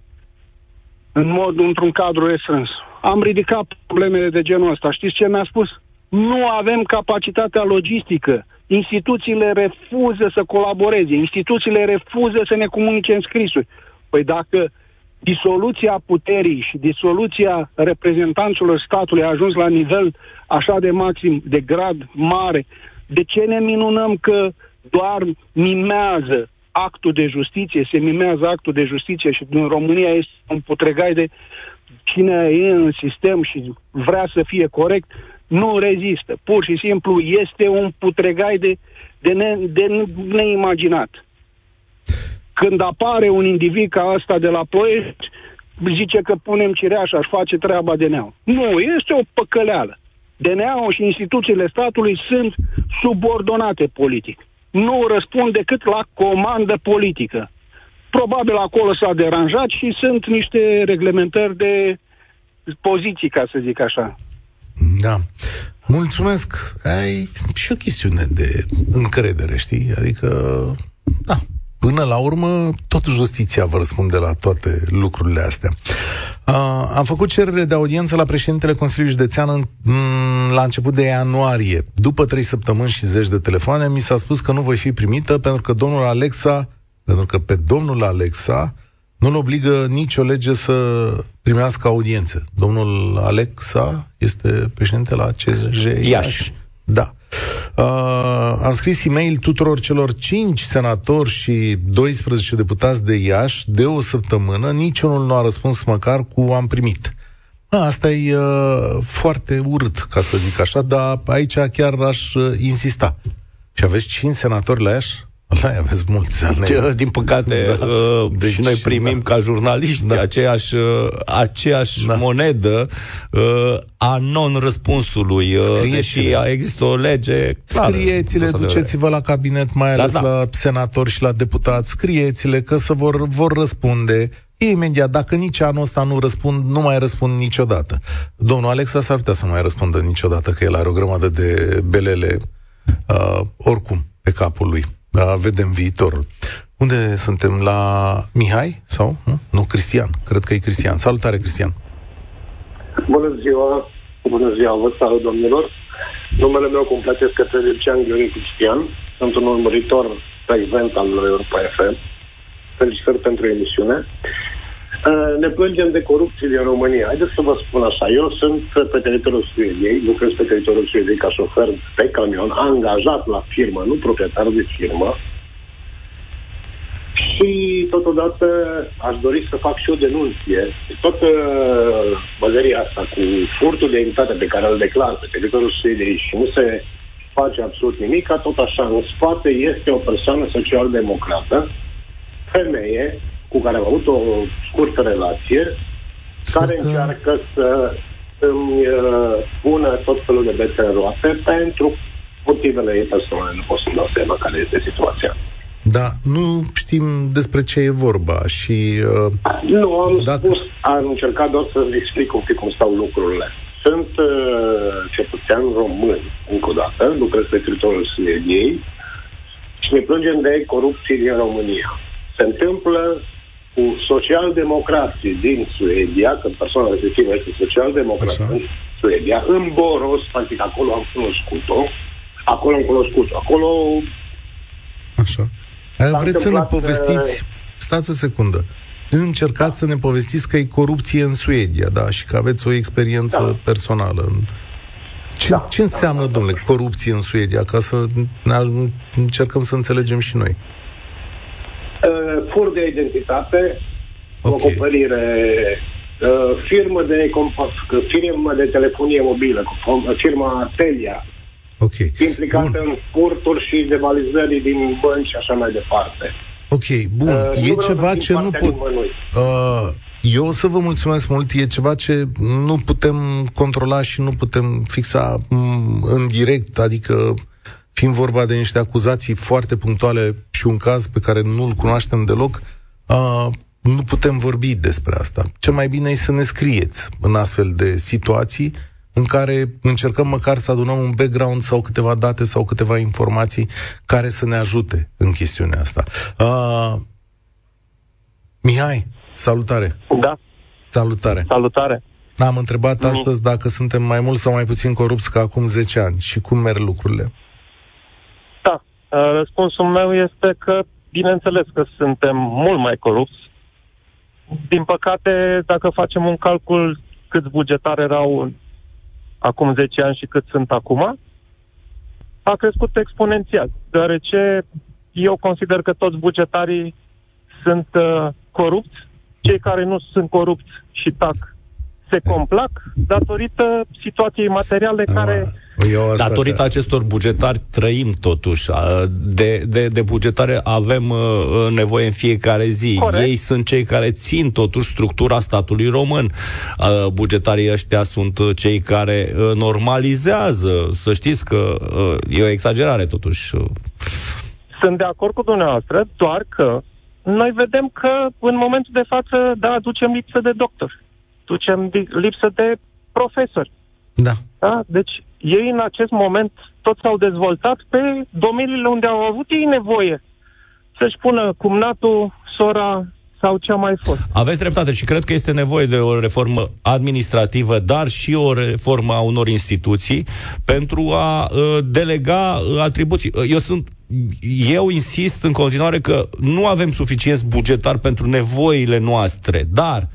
În mod, într-un cadru restrâns. Am ridicat problemele de genul ăsta. Știți ce mi-a spus? Nu avem capacitatea logistică. Instituțiile refuză să colaboreze. Instituțiile refuză să ne comunice în scrisuri. Păi dacă disoluția puterii și disoluția reprezentanților statului a ajuns la nivel așa de maxim, de grad mare, de ce ne minunăm că doar mimează actul de justiție, se mimează actul de justiție și în România este un putregai de cine e în sistem și vrea să fie corect, nu rezistă. Pur și simplu este un putregai de, de, ne, de neimaginat. Când apare un individ ca asta de la Ploiești, zice că punem cireașa, aș face treaba de neam. Nu, este o păcăleală. DNA-ul și instituțiile statului sunt subordonate politic. Nu răspund decât la comandă politică. Probabil acolo s-a deranjat și sunt niște reglementări de poziții, ca să zic așa. Da. Mulțumesc. Ai și o chestiune de încredere, știi? Adică, da, Până la urmă, tot justiția vă răspunde la toate lucrurile astea. Uh, am făcut cerere de audiență la președintele Consiliului Județean în, m- la început de ianuarie. După trei săptămâni și zeci de telefoane, mi s-a spus că nu voi fi primită pentru că domnul Alexa, pentru că pe domnul Alexa nu-l obligă nicio lege să primească audiențe. Domnul Alexa este președinte la CSJ Iași. Da. Uh, am scris e-mail tuturor celor 5 senatori și 12 deputați de Iași de o săptămână, niciunul nu a răspuns măcar cu am primit. Asta e uh, foarte urât, ca să zic așa, dar aici chiar aș uh, insista. Și aveți 5 senatori la Iași? Da, aveți mulți ani. Din păcate, da. uh, deci, și noi primim da. ca jurnaliști da. aceeași, uh, aceeași da. monedă uh, a non-răspunsului, uh, deși există o lege clară. Scrieți-le, duceți-vă la cabinet, mai da, ales da, da. la senatori și la deputați, scrieți-le că să vor, vor răspunde imediat, dacă nici anul ăsta nu răspund, nu mai răspund niciodată. Domnul Alexa s-ar putea să nu mai răspundă niciodată, că el are o grămadă de belele uh, oricum pe capul lui da, vedem viitorul. Unde suntem? La Mihai? Sau? Nu, nu Cristian. Cred că e Cristian. Salutare, Cristian. Bună ziua. Bună ziua, vă salut, domnilor. Numele meu complet este Lucian Gheorghe Cristian. Sunt un urmăritor frecvent al Europa FM. Felicitări pentru emisiune. Uh, ne plângem de corupție din România. Haideți să vă spun așa. Eu sunt pe teritoriul Suediei, lucrez pe teritoriul Suediei ca șofer pe camion, angajat la firmă, nu proprietar de firmă. Și totodată aș dori să fac și o denunție. Toată bălăria asta cu furtul de identitate pe care îl declar pe teritoriul Suediei și nu se face absolut nimic, tot așa, în spate este o persoană social-democrată, femeie, cu care am avut o scurtă relație, care că... încearcă să îmi uh, pună tot felul de bețe în roate pentru motivele ei personale. Nu pot să-mi dau seama care este situația. Da, nu știm despre ce e vorba și... Uh, nu, am dacă... spus, am încercat doar să explic un pic cum stau lucrurile. Sunt uh, cetățean român, încă o dată, lucrez pe teritoriul Suediei și ne plângem de corupție din România. Se întâmplă cu socialdemocrații din Suedia, că persoana respectivă este social-democrat în Suedia, în Boros, practic acolo am cunoscut-o, acolo am cunoscut-o, acolo... Așa. Vreți să ne povestiți, uh, stați o secundă, încercați să ne povestiți că e corupție în Suedia, da, și că aveți o experiență da. personală. Ce, da, ce înseamnă, da, da, domnule, corupție în Suedia, ca să ne încercăm să înțelegem și noi? Uh, fur de identitate, okay. o acoperire, uh, firmă de, firmă de telefonie mobilă, firma Telia, okay. implicată Bun. în furturi și devalizări din bănci și așa mai departe. Ok, bun. Uh, e ceva ce nu pot... Uh, eu o să vă mulțumesc mult. E ceva ce nu putem controla și nu putem fixa mm, în direct, adică fiind vorba de niște acuzații foarte punctuale și un caz pe care nu-l cunoaștem deloc, uh, nu putem vorbi despre asta. Cel mai bine e să ne scrieți în astfel de situații în care încercăm măcar să adunăm un background sau câteva date sau câteva informații care să ne ajute în chestiunea asta. Uh, Mihai, salutare! Da. Salutare! Salutare! Am întrebat mm. astăzi dacă suntem mai mult sau mai puțin corupți ca acum 10 ani și cum merg lucrurile. Uh, răspunsul meu este că, bineînțeles că suntem mult mai corupți. Din păcate, dacă facem un calcul câți bugetari erau acum 10 ani și cât sunt acum, a crescut exponențial, deoarece eu consider că toți bugetarii sunt uh, corupți, cei care nu sunt corupți și tac se complac datorită situației materiale care eu asta Datorită te... acestor bugetari trăim totuși. De, de, de bugetare avem uh, nevoie în fiecare zi. Corect. Ei sunt cei care țin totuși structura statului român. Uh, bugetarii ăștia sunt cei care uh, normalizează. Să știți că e o exagerare totuși. Sunt de acord cu dumneavoastră, doar că noi vedem că în momentul de față, da, ducem lipsă de doctor, ducem lipsă de profesori Da. da? Deci ei în acest moment tot s-au dezvoltat pe domeniile unde au avut ei nevoie să-și pună cumnatul, sora sau ce a mai fost. Aveți dreptate și cred că este nevoie de o reformă administrativă, dar și o reformă a unor instituții pentru a uh, delega uh, atribuții. Eu sunt eu insist în continuare că nu avem suficient bugetar pentru nevoile noastre, dar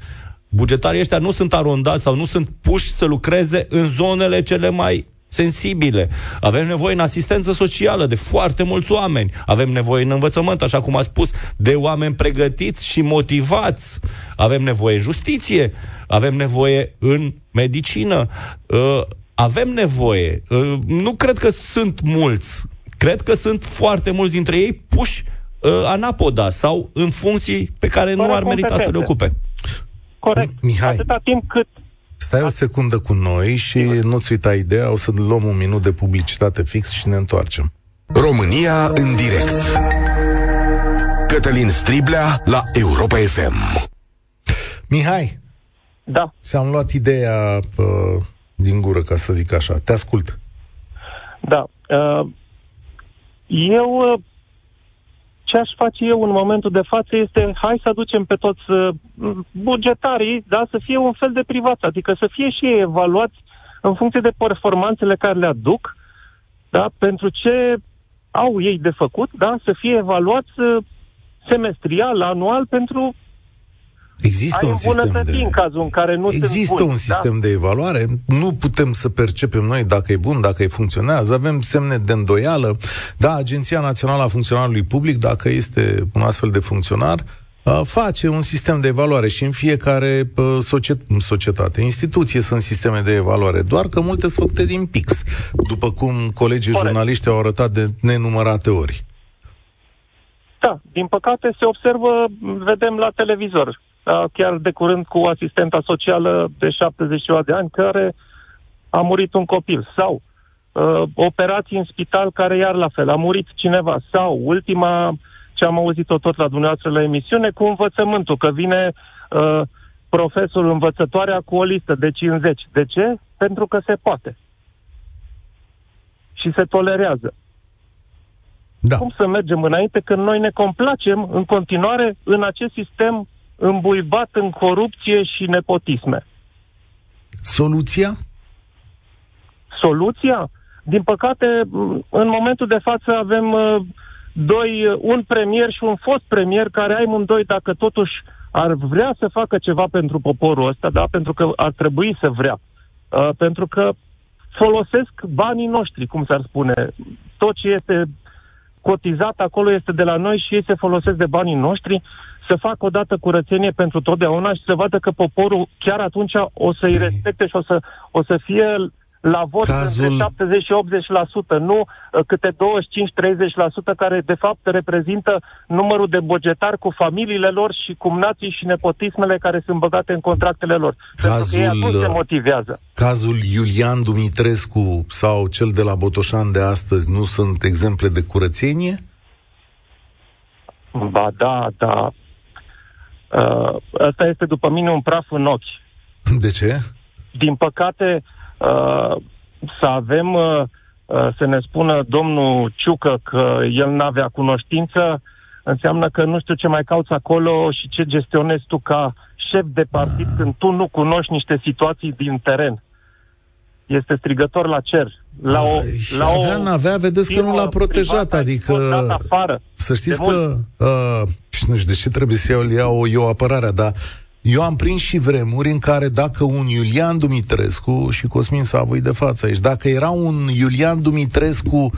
bugetarii ăștia nu sunt arondați sau nu sunt puși să lucreze în zonele cele mai sensibile. Avem nevoie în asistență socială de foarte mulți oameni. Avem nevoie în învățământ, așa cum a spus, de oameni pregătiți și motivați. Avem nevoie în justiție. Avem nevoie în medicină. Uh, avem nevoie. Uh, nu cred că sunt mulți. Cred că sunt foarte mulți dintre ei puși uh, anapoda sau în funcții pe care Fără nu ar merita să le ocupe. Corect. Mihai. Atâta timp cât Stai o secundă cu noi și nu-ți uita ideea, o să luăm un minut de publicitate fix și ne întoarcem. România în direct. Cătălin Striblea la Europa FM. Mihai. Da. Ți-am luat ideea uh, din gură, ca să zic așa. Te ascult. Da. Uh, eu uh, ce aș face eu în momentul de față este hai să aducem pe toți uh, bugetarii, da, să fie un fel de privat, adică să fie și ei evaluați în funcție de performanțele care le aduc, da, pentru ce au ei de făcut, da, să fie evaluați uh, semestrial, anual, pentru Există un sistem de... în cazul în care nu Există buni, un da? sistem da? de evaluare. Nu putem să percepem noi dacă e bun, dacă e funcționează. Avem semne de îndoială. Da, Agenția Națională a Funcționarului Public, dacă este un astfel de funcționar, face un sistem de evaluare și în fiecare societate, instituție sunt sisteme de evaluare, doar că multe sunt făcute din pix, după cum colegii Corect. jurnaliști au arătat de nenumărate ori. Da, din păcate se observă, vedem la televizor, chiar de curând cu asistenta socială de 70 de ani, care a murit un copil. Sau uh, operații în spital care iar la fel, a murit cineva. Sau ultima, ce am auzit-o tot la dumneavoastră la emisiune, cu învățământul, că vine uh, profesorul învățătoarea cu o listă de 50. De ce? Pentru că se poate. Și se tolerează. Da. Cum să mergem înainte când noi ne complacem în continuare în acest sistem îmbuibat în corupție și nepotisme. Soluția? Soluția? Din păcate, în momentul de față avem uh, doi, un premier și un fost premier care ai amândoi, dacă totuși ar vrea să facă ceva pentru poporul ăsta, da? pentru că ar trebui să vrea. Uh, pentru că folosesc banii noștri, cum s-ar spune. Tot ce este cotizat acolo este de la noi și ei se folosesc de banii noștri să facă odată curățenie pentru totdeauna și să vadă că poporul chiar atunci o să-i respecte și o să, o să fie la vot Cazul... între 70 și 80%, nu uh, câte 25-30% care de fapt reprezintă numărul de bugetari cu familiile lor și cumnații și nepotismele care sunt băgate în contractele lor. Cazul, Pentru că ei se uh, motivează. Cazul Iulian Dumitrescu sau cel de la Botoșan de astăzi nu sunt exemple de curățenie? Ba da, da. Uh, ăsta este, după mine, un praf în ochi. De ce? Din păcate, uh, să avem, uh, uh, să ne spună domnul Ciucă că el n-avea cunoștință, înseamnă că nu știu ce mai cauți acolo și ce gestionezi tu ca șef de partid ah. când tu nu cunoști niște situații din teren. Este strigător la cer. La o, la avea, o n-avea, vedeți că nu l-a protejat, adică... Afară. Să știți că... Uh, nu știu de ce trebuie să iau, iau eu apărarea, dar eu am prins și vremuri în care dacă un Iulian Dumitrescu, și Cosmin Savui de față aici, dacă era un Iulian Dumitrescu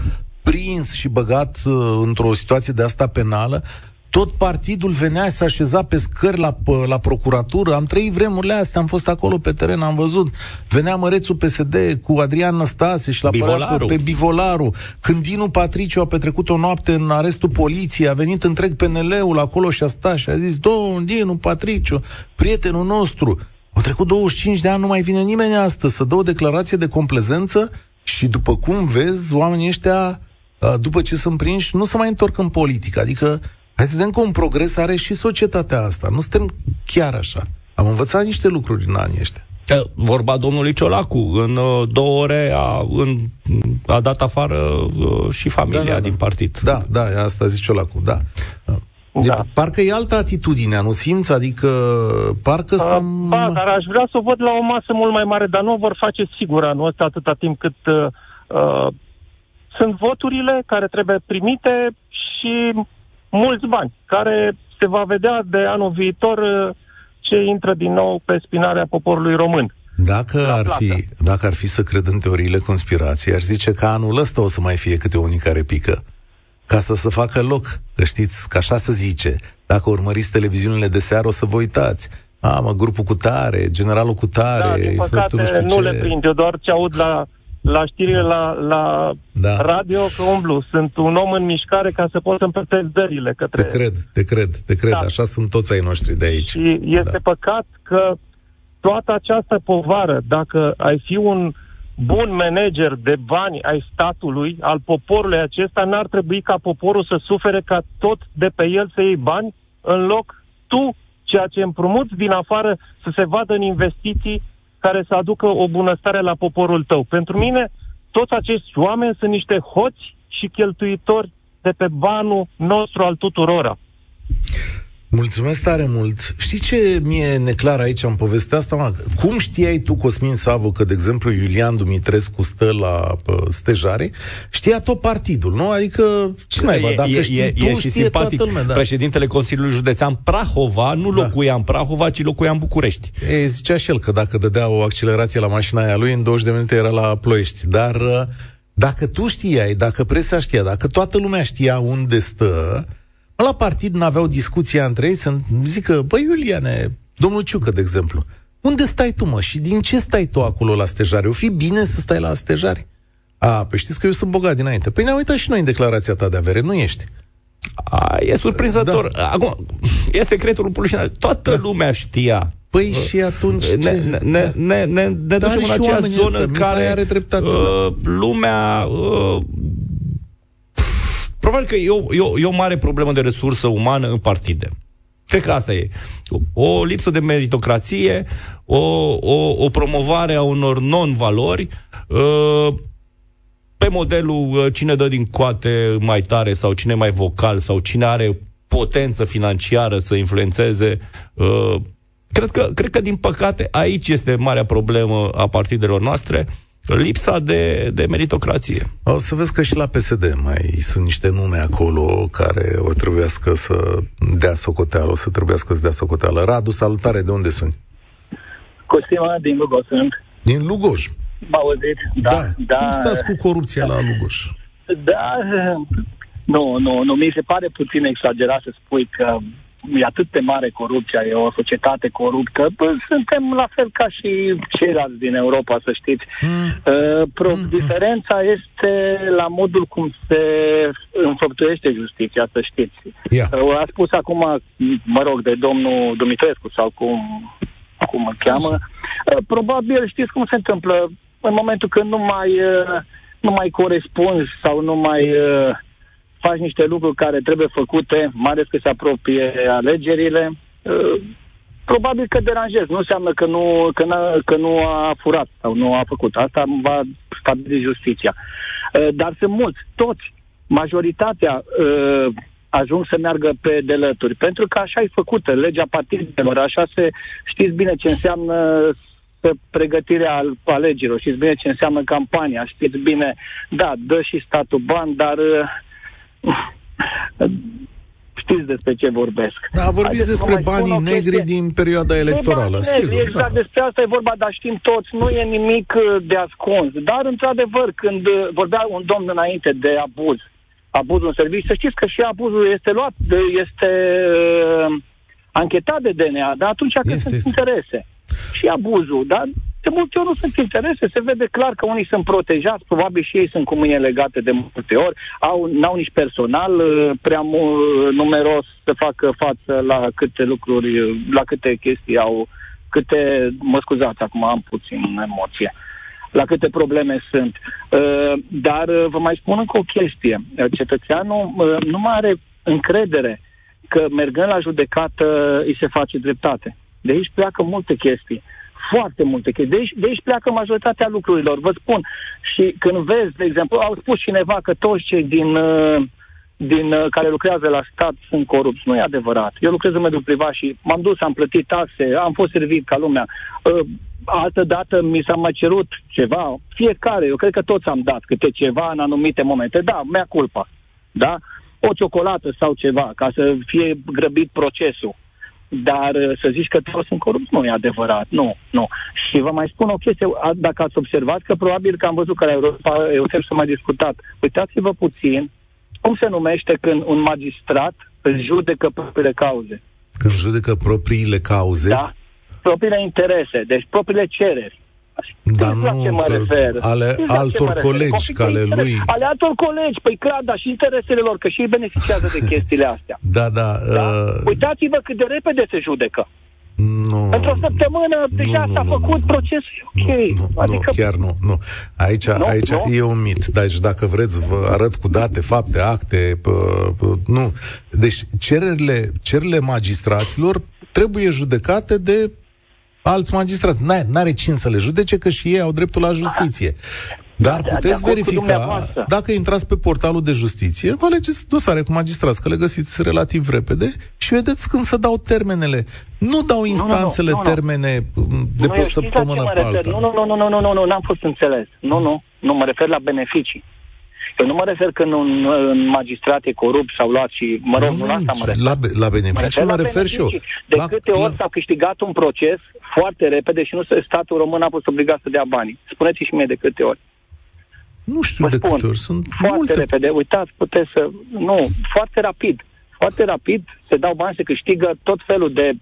prins și băgat uh, într-o situație de asta penală, tot partidul venea și se așeza pe scări la, la procuratură. Am trăit vremurile astea, am fost acolo pe teren, am văzut. Venea mărețul PSD cu Adrian Năstase și la Bivolaru. pe Bivolaru. Când Dinu Patriciu a petrecut o noapte în arestul poliției, a venit întreg PNL-ul acolo și a stat și a zis, domn Dinu Patriciu, prietenul nostru, au trecut 25 de ani, nu mai vine nimeni astăzi să dă o declarație de complezență și după cum vezi, oamenii ăștia, după ce sunt prinși, nu se mai întorc în politică. Adică Hai să vedem că un progres are și societatea asta. Nu suntem chiar așa. Am învățat niște lucruri în anii ăștia. Vorba domnului Ciolacu, în uh, două ore a, în, a dat afară uh, și familia da, da, da. din partid. Da, da, asta zice Ciolacu, da. De, da. Parcă e altă atitudine, nu simți? Adică parcă să... Ba, dar aș vrea să o văd la o masă mult mai mare, dar nu o vor face sigur anul ăsta atâta timp cât uh, uh, sunt voturile care trebuie primite și mulți bani, care se va vedea de anul viitor uh, ce intră din nou pe spinarea poporului român. Dacă ar, fi, dacă ar fi să cred în teoriile conspirației, aș zice că anul ăsta o să mai fie câte unii care pică ca să se facă loc. Că știți, că așa se zice. Dacă urmăriți televiziunile de seară, o să vă uitați. A, mă, grupul cu tare, generalul cu tare. Da, din păcate, nu, știu nu ce. le prind. Eu doar ce aud la, la știrile la, la da. radio că umblu. Sunt un om în mișcare ca să pot să-mi dările către... Te cred, te cred, te cred. Da. Așa sunt toți ai noștri de aici. Și este da. păcat că toată această povară, dacă ai fi un uh, bun manager de bani ai statului, al poporului acesta, n-ar trebui ca poporul să sufere ca tot de pe el să iei bani, în loc tu, ceea ce împrumuți din afară, să se vadă în investiții care să aducă o bunăstare la poporul tău. Pentru mine, toți acești oameni sunt niște hoți și cheltuitori de pe banul nostru al tuturora. Mulțumesc tare mult. Știi ce mi-e neclar aici în povestea asta? Mă? Cum știai tu, Cosmin Savu, că, de exemplu, Iulian Dumitrescu stă la pă, stejare? Știa tot partidul, nu? Adică, ce mai dacă e, știi e, tu, e și simpatic. Toată lumea, da. Președintele Consiliului Județean Prahova nu da. locuia în Prahova, ci locuia în București. E, zicea și el că dacă dădea o accelerație la mașina aia lui, în 20 de minute era la Ploiești. Dar dacă tu știai, dacă presa știa, dacă toată lumea știa unde stă, la partid n-aveau discuția între ei să zică, băi Iuliane, domnul Ciucă, de exemplu, unde stai tu, mă? Și din ce stai tu acolo la stejare? O fi bine să stai la stejare? A, păi știți că eu sunt bogat dinainte. Păi ne-am uitat și noi în declarația ta de avere, nu ești. A, e surprinzător. Da. Acum, e secretul polișinal. Toată da. lumea știa. Păi uh, și atunci ne, ne, ne, ne, ne, ne ducem în acea zonă în care are dreptate, uh, da. lumea uh, Probabil că e o, e, o, e o mare problemă de resursă umană în partide. Cred că asta e. O lipsă de meritocrație, o, o, o promovare a unor non-valori, uh, pe modelul uh, cine dă din coate mai tare sau cine mai vocal sau cine are potență financiară să influențeze. Uh, cred, că, cred că, din păcate, aici este marea problemă a partidelor noastre lipsa de, de meritocrație. O să vezi că și la PSD mai sunt niște nume acolo care o trebuiască să dea socoteală, o să trebuiască să dea socoteală. Radu, salutare, de unde sunt? Costima, din Lugoj sunt. Din Lugoj? M-a auzit, da, da. da. Cum stați cu corupția la Lugoj? Da, nu, nu, nu, mi se pare puțin exagerat să spui că e atât de mare corupția, e o societate coruptă, bă, suntem la fel ca și ceilalți din Europa, să știți. Mm. Uh, pro- mm. Diferența este la modul cum se înfăptuiește justiția, să știți. Yeah. Uh, a spus acum, mă rog, de domnul Dumitrescu sau cum, cum îl cheamă. Uh, probabil știți cum se întâmplă în momentul când nu mai, uh, nu mai corespunzi sau nu mai... Uh, faci niște lucruri care trebuie făcute, mai ales că se apropie alegerile, uh, probabil că deranjezi. Nu înseamnă că nu, că, că nu a furat sau nu a făcut. Asta va stabili justiția. Uh, dar sunt mulți, toți, majoritatea uh, ajung să meargă pe delături. Pentru că așa e făcută legea partidelor, așa se știți bine ce înseamnă pe pregătirea alegerilor, știți bine ce înseamnă campania, știți bine, da, dă și statul bani, dar uh, Știți despre ce vorbesc. Da, vorbiți despre banii negri chestie. din perioada electorală, de sigur. Negri, exact, da. despre asta e vorba, dar știm toți, nu e nimic uh, de ascuns. Dar, într-adevăr, când uh, vorbea un domn înainte de abuz, abuzul în serviciu, să știți că și abuzul este luat, este uh, anchetat de DNA, dar atunci când sunt este. interese. Și abuzul, dar de multe ori nu sunt interese, se vede clar că unii sunt protejați, probabil și ei sunt cu mâine legate de multe ori, au, n-au nici personal uh, prea mu- numeros să facă față la câte lucruri, la câte chestii au, câte, mă scuzați, acum am puțin emoție, la câte probleme sunt. Uh, dar uh, vă mai spun încă o chestie. Cetățeanul nu mai are încredere că mergând la judecată îi se face dreptate. De aici pleacă multe chestii foarte multe chestii. De aici, de aici pleacă majoritatea lucrurilor, vă spun. Și când vezi, de exemplu, au spus cineva că toți cei din, uh, din uh, care lucrează la stat sunt corupți. Nu e adevărat. Eu lucrez în mediul privat și m-am dus, am plătit taxe, am fost servit ca lumea. Uh, altă dată mi s-a mai cerut ceva. Fiecare, eu cred că toți am dat câte ceva în anumite momente. Da, mea culpa. Da? O ciocolată sau ceva, ca să fie grăbit procesul. Dar uh, să zici că toți sunt corupți nu e adevărat. Nu, nu. Și vă mai spun o chestie, dacă ați observat, că probabil că am văzut că la Europa Euseb s-a mai discutat. Uitați-vă puțin cum se numește când un magistrat își judecă propriile cauze. Când judecă propriile cauze? Da, propriile interese, deci propriile cereri. Dar nu ce mă refer? ale altor colegi, ca ale lui. Ale altor colegi, păi clar, dar și interesele lor, că și ei beneficiază de chestiile astea. Da, da. da? Uh... Uitați-vă cât de repede se judecă. Nu. Într-o săptămână nu, deja nu, s-a nu, făcut nu, procesul, ok. Nu, nu, adică... nu, chiar nu, nu. Aici, nu, aici nu? e un mit. Deci dacă vreți, vă arăt cu date, fapte, acte, pă, pă, nu. Deci cererile, cererile magistraților trebuie judecate de alți magistrați. N-are cine să le judece, că și ei au dreptul la justiție. Dar da, puteți verifica, dacă intrați pe portalul de justiție, vă alegeți dosare cu magistrați, că le găsiți relativ repede și vedeți când se dau termenele. Nu dau instanțele nu, nu, nu, termene mm, de pe o săptămână pe alta. Nu, nu, nu, nu, nu, nu, nu, n-am fost înțeles. Nu, nu, nu, mă refer la beneficii. Eu nu mă refer când un, un magistrat e corupt sau luat și, mă rog, nu, nu la asta mă refer. La, la beneficii mă refer, mă refer și eu. De la, câte ori la... s-a câștigat un proces foarte repede și nu statul român a fost obligat să dea banii. Spuneți și mie de câte ori. Nu știu Vă de spun, câte ori, sunt foarte multe... repede, uitați, puteți să... Nu, foarte rapid. Foarte rapid se dau bani, se câștigă tot felul de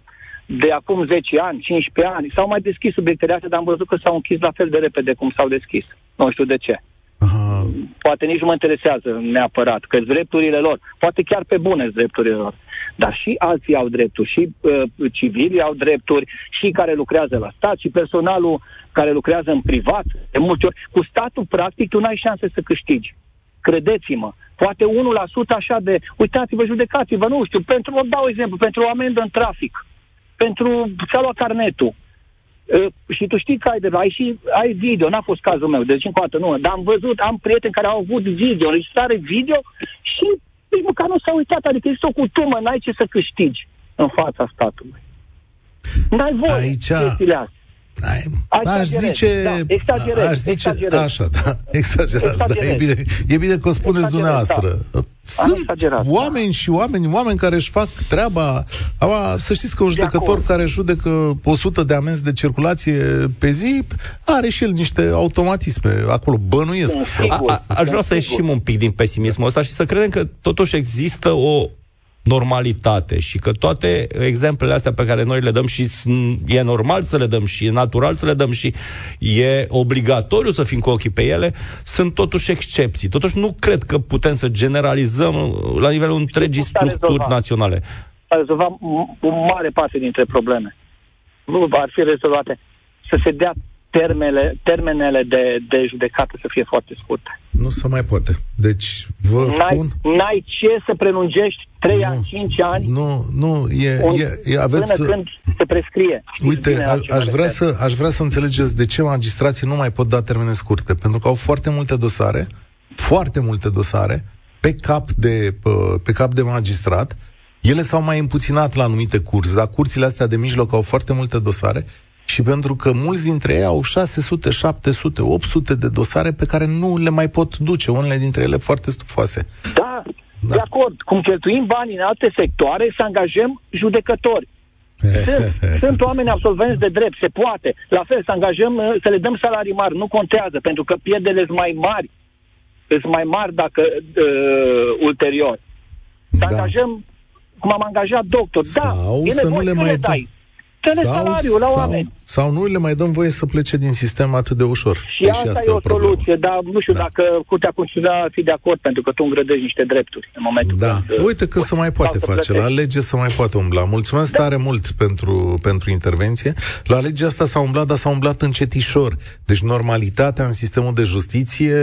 de acum 10 ani, 15 ani, s-au mai deschis subiectele astea, dar am văzut că s-au închis la fel de repede cum s-au deschis. Nu știu de ce. Aha. Poate nici nu mă interesează neapărat, că drepturile lor, poate chiar pe bune drepturile lor. Dar și alții au drepturi, și uh, civilii au drepturi, și care lucrează la stat, și personalul care lucrează în privat, de multe ori. Cu statul, practic, tu n-ai șanse să câștigi. Credeți-mă. Poate 1% așa de, uitați-vă, judecați-vă, nu știu, pentru, vă dau exemplu, pentru o amendă în trafic, pentru ți-a luat carnetul, Uh, și tu știi că ai, de, ai și ai video, n-a fost cazul meu, deci încă o dată nu, dar am văzut, am prieteni care au avut video, înregistrare video și nici măcar nu s-au uitat, adică este o cutumă, n-ai ce să câștigi în fața statului. N-ai voie Aici... chestiile astea. Ai, aș zice, da, exagerez, aș zice exagerez. așa, da, exagerați, da, e bine, e bine că o spuneți exagerez, dumneavoastră. Da. Sunt exagerat, da. oameni da. și oameni, oameni care își fac treaba. Ama, să știți că un judecător care judecă 100 de amenzi de circulație pe zi are și el niște automatisme acolo, bănuiesc. A, a, aș vrea să ieșim un pic din pesimismul ăsta și să credem că totuși există o normalitate și că toate exemplele astea pe care noi le dăm și e normal să le dăm și e natural să le dăm și e obligatoriu să fim cu ochii pe ele, sunt totuși excepții. Totuși nu cred că putem să generalizăm la nivelul întregii structuri naționale. A rezolva o mare parte dintre probleme. Nu ar fi rezolvate. Să se dea termele, termenele de, de judecată să fie foarte scurte. Nu se mai poate. Deci, vă n-ai, spun... N-ai ce să prelungești 3 ani, 5 ani... Nu, nu, e... Un, e, e aveți... Până când se prescrie. Uite, aș, aș, vrea să, aș vrea să înțelegeți de ce magistrații nu mai pot da termene scurte. Pentru că au foarte multe dosare, foarte multe dosare, pe cap de, pe cap de magistrat, ele s-au mai împuținat la anumite curți, dar curțile astea de mijloc au foarte multe dosare și pentru că mulți dintre ei au 600, 700, 800 de dosare pe care nu le mai pot duce, unele dintre ele foarte stufoase. Da, da. de acord. Cum cheltuim bani în alte sectoare, să angajăm judecători. Sunt, sunt oameni absolvenți de drept, se poate. La fel, să angajăm, să le dăm salarii mari, nu contează, pentru că pierderile sunt mai mari. Sunt mai mari dacă uh, ulterior. Să da. angajăm, cum am angajat doctor. Da, Sau da, să nu le mai dai. Dă-le sau, salariu la oameni. Sau nu le mai dăm voie să plece din sistem atât de ușor. Și Deși asta, asta e o soluție, dar nu știu da. dacă Curtea Constituțională ar fi de acord, pentru că tu îngrădești niște drepturi în momentul da. când... Uite că se mai poate face, la lege se mai poate umbla. Mulțumesc da. tare mult pentru, pentru intervenție. La legea asta s-a umblat, dar s-a umblat încetișor. Deci normalitatea în sistemul de justiție,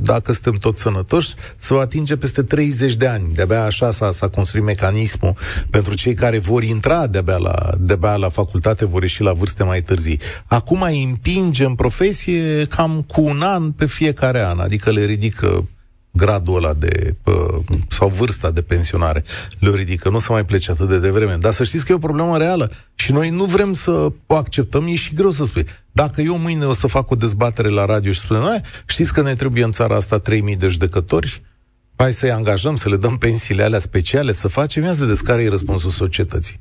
dacă suntem toți sănătoși, se va atinge peste 30 de ani. De-abia așa s-a, s-a construit mecanismul pentru cei care vor intra de-abia la, de-abia la facultate, vor ieși la vârste mai târzii. Acum îi împinge în profesie cam cu un an pe fiecare an, adică le ridică gradul ăla de, sau vârsta de pensionare, le ridică, nu să mai plece atât de devreme. Dar să știți că e o problemă reală și noi nu vrem să o acceptăm, e și greu să spui. Dacă eu mâine o să fac o dezbatere la radio și spun, noi, știți că ne trebuie în țara asta 3000 de judecători? Hai să-i angajăm, să le dăm pensiile alea speciale, să facem, ia să vedeți care e răspunsul societății.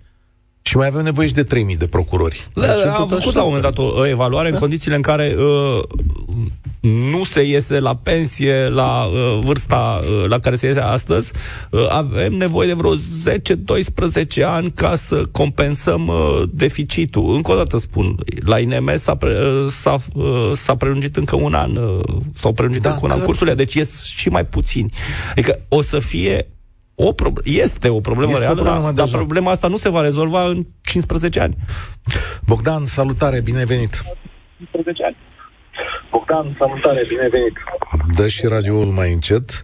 Și mai avem nevoie și de 3000 de procurori. Da, deci, am făcut la un moment dat o, o evaluare da? în condițiile în care uh, nu se iese la pensie la uh, vârsta uh, la care se iese astăzi, uh, avem nevoie de vreo 10-12 ani ca să compensăm uh, deficitul. Încă o dată spun, la INM s-a, pre, uh, s-a, uh, s-a prelungit încă un an, uh, s-au prelungit Dacă... încă un an cursurile, deci ies și mai puțini. Adică o să fie o pro- este o problemă este reală, o problemă dar, dar problema asta nu se va rezolva în 15 ani. Bogdan, salutare, bine venit! 15 ani. Bogdan, salutare, bine venit! Dă și radioul mai încet,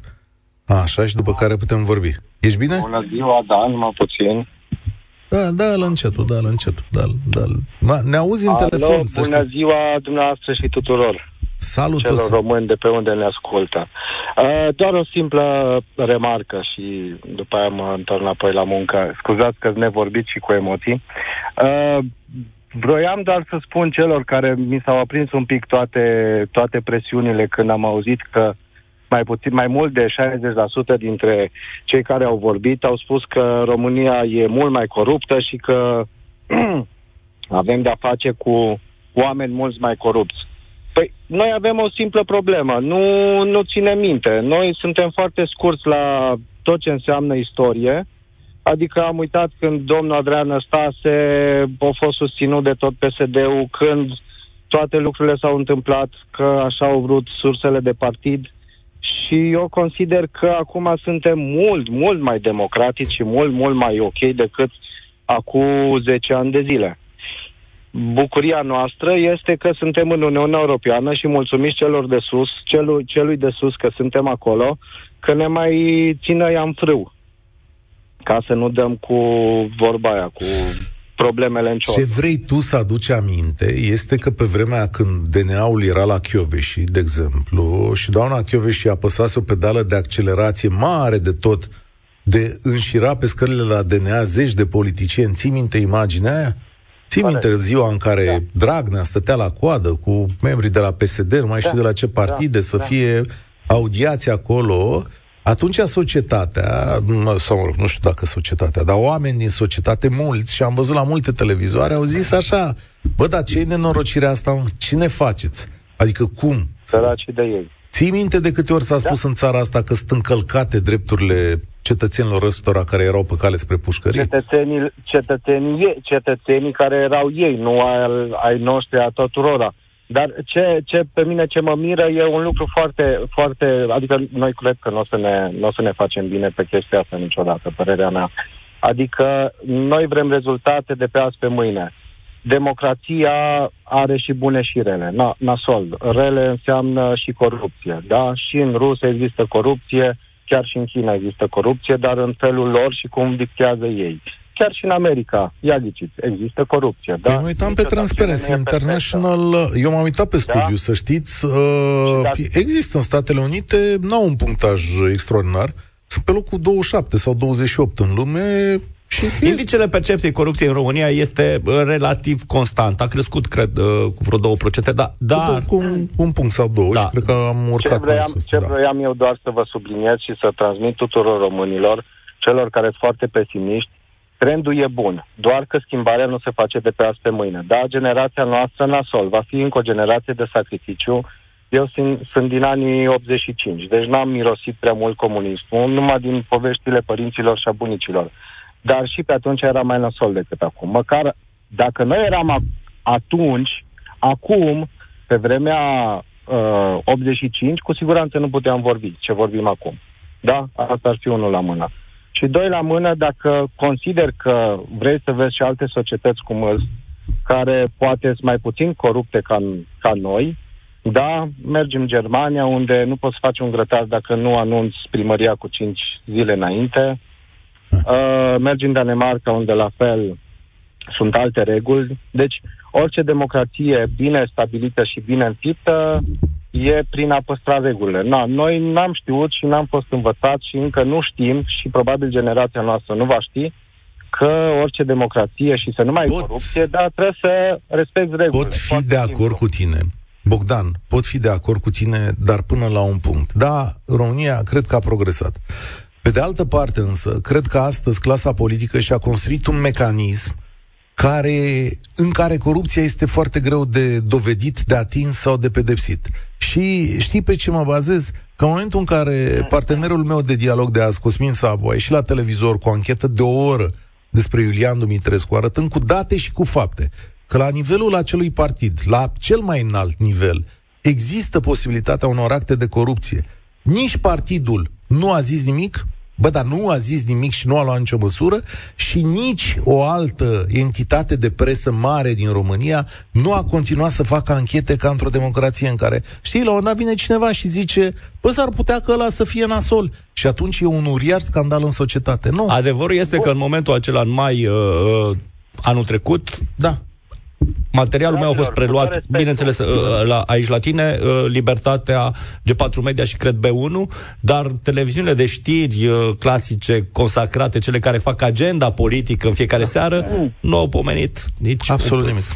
așa, și după care putem vorbi. Ești bine? Bună ziua, da, numai puțin. Da, da, la încetul, da, la încetul, da, da. Ma, ne auzi în Alo, telefon, bună să ziua dumneavoastră și tuturor. Salut celor români de pe unde ne ascultă. Uh, doar o simplă remarcă și după aia mă întorc înapoi la muncă. Scuzați că ne vorbit și cu emoții. Uh, vroiam doar să spun celor care mi s-au aprins un pic toate, toate presiunile când am auzit că mai, puțin, mai mult de 60% dintre cei care au vorbit au spus că România e mult mai coruptă și că avem de-a face cu oameni mulți mai corupți. Păi, noi avem o simplă problemă. Nu, nu ținem minte. Noi suntem foarte scurți la tot ce înseamnă istorie. Adică am uitat când domnul Adrian Năstase a fost susținut de tot PSD-ul, când toate lucrurile s-au întâmplat, că așa au vrut sursele de partid. Și eu consider că acum suntem mult, mult mai democratici și mult, mult mai ok decât acum 10 ani de zile bucuria noastră este că suntem în Uniunea Europeană și mulțumiți celor de sus, celui, celui de sus că suntem acolo, că ne mai țină ea în frâu. Ca să nu dăm cu vorba aia, cu problemele în Ce vrei tu să aduci aminte este că pe vremea când DNA-ul era la Chioveși, de exemplu, și doamna Chioveși apăsase o pedală de accelerație mare de tot, de înșira pe scările la DNA zeci de politicieni, ții minte imaginea aia? Ții minte ziua în care da. Dragnea stătea la coadă cu membrii de la PSD, nu mai știu da. de la ce partide, da. să da. fie audiați acolo, atunci societatea, sau nu știu dacă societatea, dar oameni din societate mulți, și am văzut la multe televizoare, au zis așa, bă, dar ce e nenorocirea asta? Cine faceți? Adică cum? Săraci de ei. Ții minte de câte ori s-a spus da. în țara asta că sunt încălcate drepturile cetățenilor ăstora care erau pe cale spre pușcărie? Cetățenii, cetățenii, cetățenii care erau ei, nu ai, ai noștri a tuturora. Dar ce, ce pe mine ce mă miră e un lucru foarte, foarte, adică noi cred că nu o să ne, n-o să ne facem bine pe chestia asta niciodată, părerea mea. Adică noi vrem rezultate de pe azi pe mâine. Democrația are și bune și rele. Na, nasol. Rele înseamnă și corupție, da? Și în Rusia există corupție, chiar și în China există corupție, dar în felul lor și cum dictează ei. Chiar și în America, ia ghiciți, există corupție. Da? Eu mă uitam pe Transparency International, eu m-am uitat pe da? studiu, da? să știți, uh, da. există în Statele Unite, n-au un punctaj extraordinar, sunt pe locul 27 sau 28 în lume, Indicele percepției corupției în România este uh, relativ constant. A crescut, cred, uh, cu vreo 2%, da, dar... Cu un, un punct sau două da. și cred că am urcat. Ce vreau, sus, ce da. vreau eu doar să vă subliniez și să transmit tuturor românilor, celor care sunt foarte pesimiști, trendul e bun, doar că schimbarea nu se face de pe azi pe mâine. Da, generația noastră nasol va fi încă o generație de sacrificiu. Eu sunt, sunt din anii 85, deci n-am mirosit prea mult comunismul, numai din poveștile părinților și a bunicilor dar și pe atunci era mai nasol decât acum. Măcar dacă noi eram atunci, acum, pe vremea uh, 85, cu siguranță nu puteam vorbi ce vorbim acum. Da? Asta ar fi unul la mână. Și doi la mână, dacă consider că vrei să vezi și alte societăți cum îți, care poate sunt mai puțin corupte ca, ca noi, da, mergem în Germania, unde nu poți face un grătar dacă nu anunți primăria cu 5 zile înainte. Uh, mergi în Danemarca, unde la fel sunt alte reguli. Deci, orice democrație bine stabilită și bine înfiptă e prin a păstra regulile. Na, noi n-am știut și n-am fost învățați și încă nu știm și probabil generația noastră nu va ști că orice democrație și să nu mai Pot- corupție, dar trebuie să respecti regulile. Pot fi Foarte de simplu. acord cu tine. Bogdan, pot fi de acord cu tine, dar până la un punct. Da, România cred că a progresat. Pe de altă parte însă, cred că astăzi clasa politică și-a construit un mecanism care, în care corupția este foarte greu de dovedit, de atins sau de pedepsit. Și știi pe ce mă bazez? Că în momentul în care partenerul meu de dialog de azi, Cosmin Savu, a ieșit la televizor cu o anchetă de o oră despre Iulian Dumitrescu, arătând cu date și cu fapte că la nivelul acelui partid, la cel mai înalt nivel, există posibilitatea unor acte de corupție. Nici partidul nu a zis nimic, bă, dar nu a zis nimic și nu a luat nicio măsură și nici o altă entitate de presă mare din România nu a continuat să facă anchete ca într-o democrație în care, știi, la un dat vine cineva și zice, bă, s-ar putea că ăla să fie nasol. Și atunci e un uriaș scandal în societate. Nu. Adevărul este că în momentul acela, în mai uh, uh, anul trecut, Da. Materialul meu a fost Dragilor, cu preluat, respect. bineînțeles, uh, la, aici la tine, uh, Libertatea, G4 Media și cred B1, dar televiziunile de știri uh, clasice, consacrate, cele care fac agenda politică în fiecare seară, nu au pomenit nici Absolut un nimic. pâs.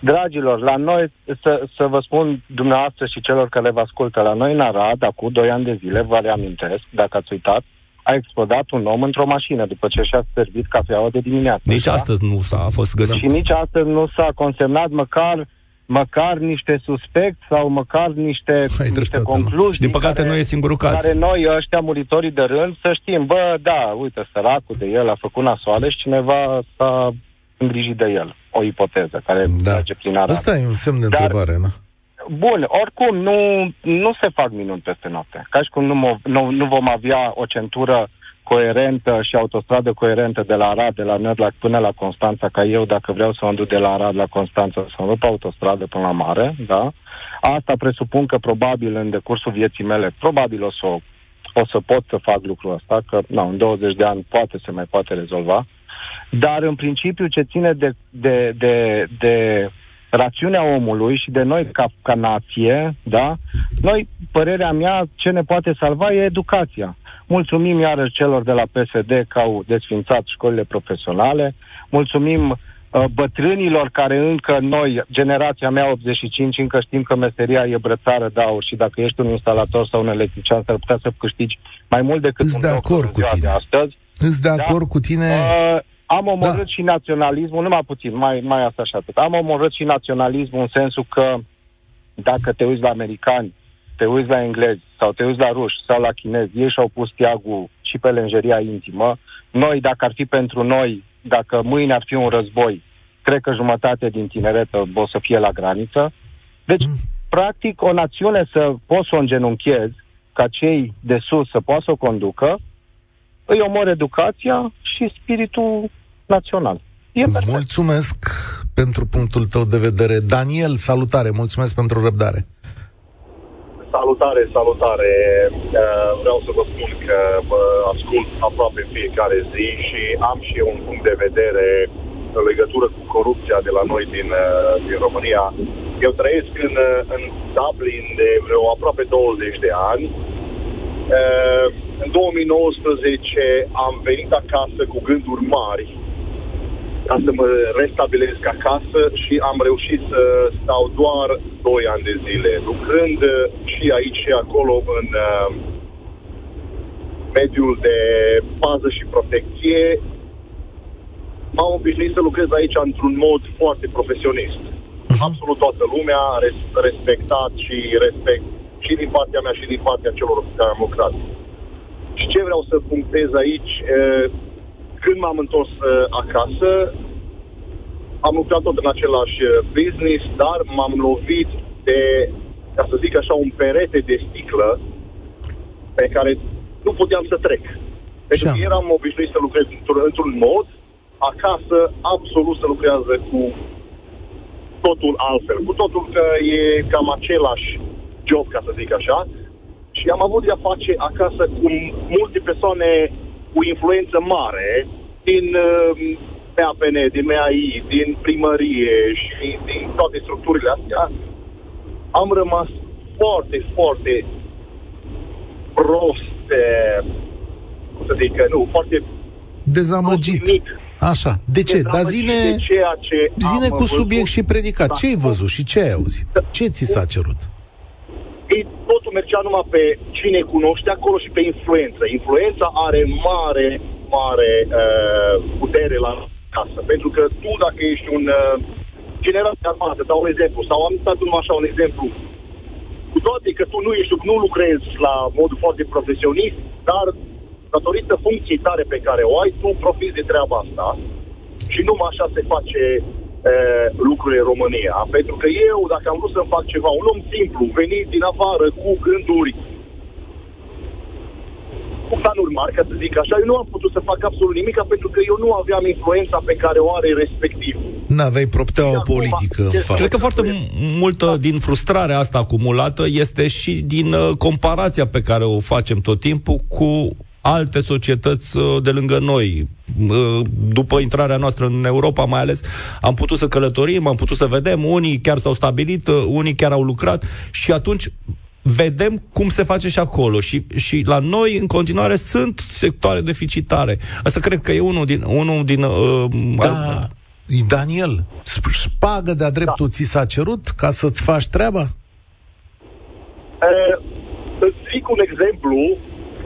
Dragilor, la noi, să, să vă spun dumneavoastră și celor care vă ascultă, la noi în Arad, acum 2 ani de zile, vă reamintesc, dacă ați uitat, a explodat un om într-o mașină după ce și-a servit cafeaua de dimineață. Nici Da? astăzi nu s-a fost găsit. Și nici astăzi nu s-a consemnat măcar măcar niște suspect sau măcar niște, Ai niște dreptate, mă. concluzii. Și din păcate care, nu e singurul caz. Care noi, ăștia muritorii de rând, să știm, bă, da, uite, săracul de el a făcut nasoale și cineva s-a îngrijit de el. O ipoteză care Da. merge prin Arad. Asta e un semn de Dar- întrebare, da? Bun, oricum, nu, nu se fac minuni peste noapte. Ca și cum nu, mo- nu, nu vom avea o centură coerentă și autostradă coerentă de la Arad, de la Nădlac până la Constanța, ca eu, dacă vreau să mă duc de la Arad la Constanța, să mă duc pe autostradă până la mare, da? Asta presupun că probabil în decursul vieții mele, probabil o să, o, o să pot să fac lucrul ăsta, că na, în 20 de ani poate se mai poate rezolva. Dar în principiu ce ține de, de, de, de rațiunea omului și de noi ca, ca nație, da? Noi, părerea mea, ce ne poate salva e educația. Mulțumim iarăși celor de la PSD că au desfințat școlile profesionale, mulțumim uh, bătrânilor care încă noi, generația mea 85, încă știm că meseria e brățară de aur și dacă ești un instalator sau un electrician, s-ar putea să câștigi mai mult decât Îs un de doctor acord în cu ziua tine. de astăzi. Îți de Da. acord cu tine? Uh, am omorât Da. și naționalismul, numai puțin, mai, mai asta și atât. Am omorât și naționalismul în sensul că dacă te uiți la americani, te uiți la englezi sau te uiți la ruși sau la chinezi, ei și-au pus tiagul și pe lenjeria intimă. Noi, dacă ar fi pentru noi, dacă mâine ar fi un război, cred că jumătate din tineret o să fie la graniță. Deci, Mm. practic, o națiune să poți să o îngenunchezi, ca cei de sus să poată să o conducă, îi omor educația și spiritul național. E perfect. Mulțumesc pentru punctul tău de vedere. Daniel, salutare, mulțumesc pentru răbdare. Salutare, salutare! Uh, Vreau să vă spun că vă ascult aproape în fiecare zi și am și eu un punct de vedere în legătură cu corupția de la noi din, uh, din România. Eu trăiesc în, uh, în Dublin de vreo aproape 20 de ani. Uh, În 2019 am venit acasă cu gânduri mari ca să mă restabilesc acasă și am reușit să stau doar 2 ani de zile, lucrând uh, și aici și acolo în uh, mediul de pază și protecție. M-am obișnuit să lucrez aici într-un mod foarte profesionist. Absolut toată lumea a res- respectat și respect și din partea mea și din partea celor cu care am lucrat. Și ce vreau să punctez aici, uh, când m-am întors uh, acasă, am lucrat tot în același uh, business, dar m-am lovit de, ca să zic așa, un perete de sticlă pe care nu puteam să trec. Pentru că anume? eram obișnuit să lucrez într-un, într-un mod, acasă absolut să lucrează cu totul altfel. Cu totul că e cam același job, ca să zic așa. Și am avut de-a face acasă cu multe persoane cu influență mare din uh, MAPN, din MAI, din primărie și din toate structurile astea, am rămas foarte, foarte prost, cum să zic, nu, foarte Dezamăgit. Așa. De ce? Dar zine, de ceea ce zine cu văzut. subiect și predicat. Da. Ce ai văzut și ce ai auzit? Ce ți s-a cerut? Ei, totul mergea numai pe cine cunoște acolo și pe influență. Influența are mare, mare uh, putere la casă. Pentru că tu, dacă ești un uh, general de armată, dau un exemplu, sau am dat numai așa un exemplu, cu toate că tu nu ești, nu lucrezi la modul foarte profesionist, dar datorită funcției tare pe care o ai, tu profiți de treaba asta și numai așa se face uh, lucrurile în România. Pentru că eu, dacă am vrut să-mi fac ceva, un om simplu, venit din afară cu gânduri cu planuri mari, ca să zic așa, eu nu am putut să fac absolut nimic pentru că eu nu aveam influența pe care o are respectiv. N-aveai propteaua acum, politică în este- fapt. Cred că foarte m- multă din frustrarea asta acumulată este și din uh, comparația pe care o facem tot timpul cu alte societăți uh, de lângă noi. Uh, După intrarea noastră în Europa, mai ales, am putut să călătorim, am putut să vedem, unii chiar s-au stabilit, uh, unii chiar au lucrat și atunci vedem cum se face și acolo și, și la noi în continuare sunt sectoare deficitare. Asta cred că e unul din, unul din uh, Da, Daniel, sp- șpagă de-a dreptul ți s-a cerut ca să-ți faci treaba? Uh, îți zic un exemplu.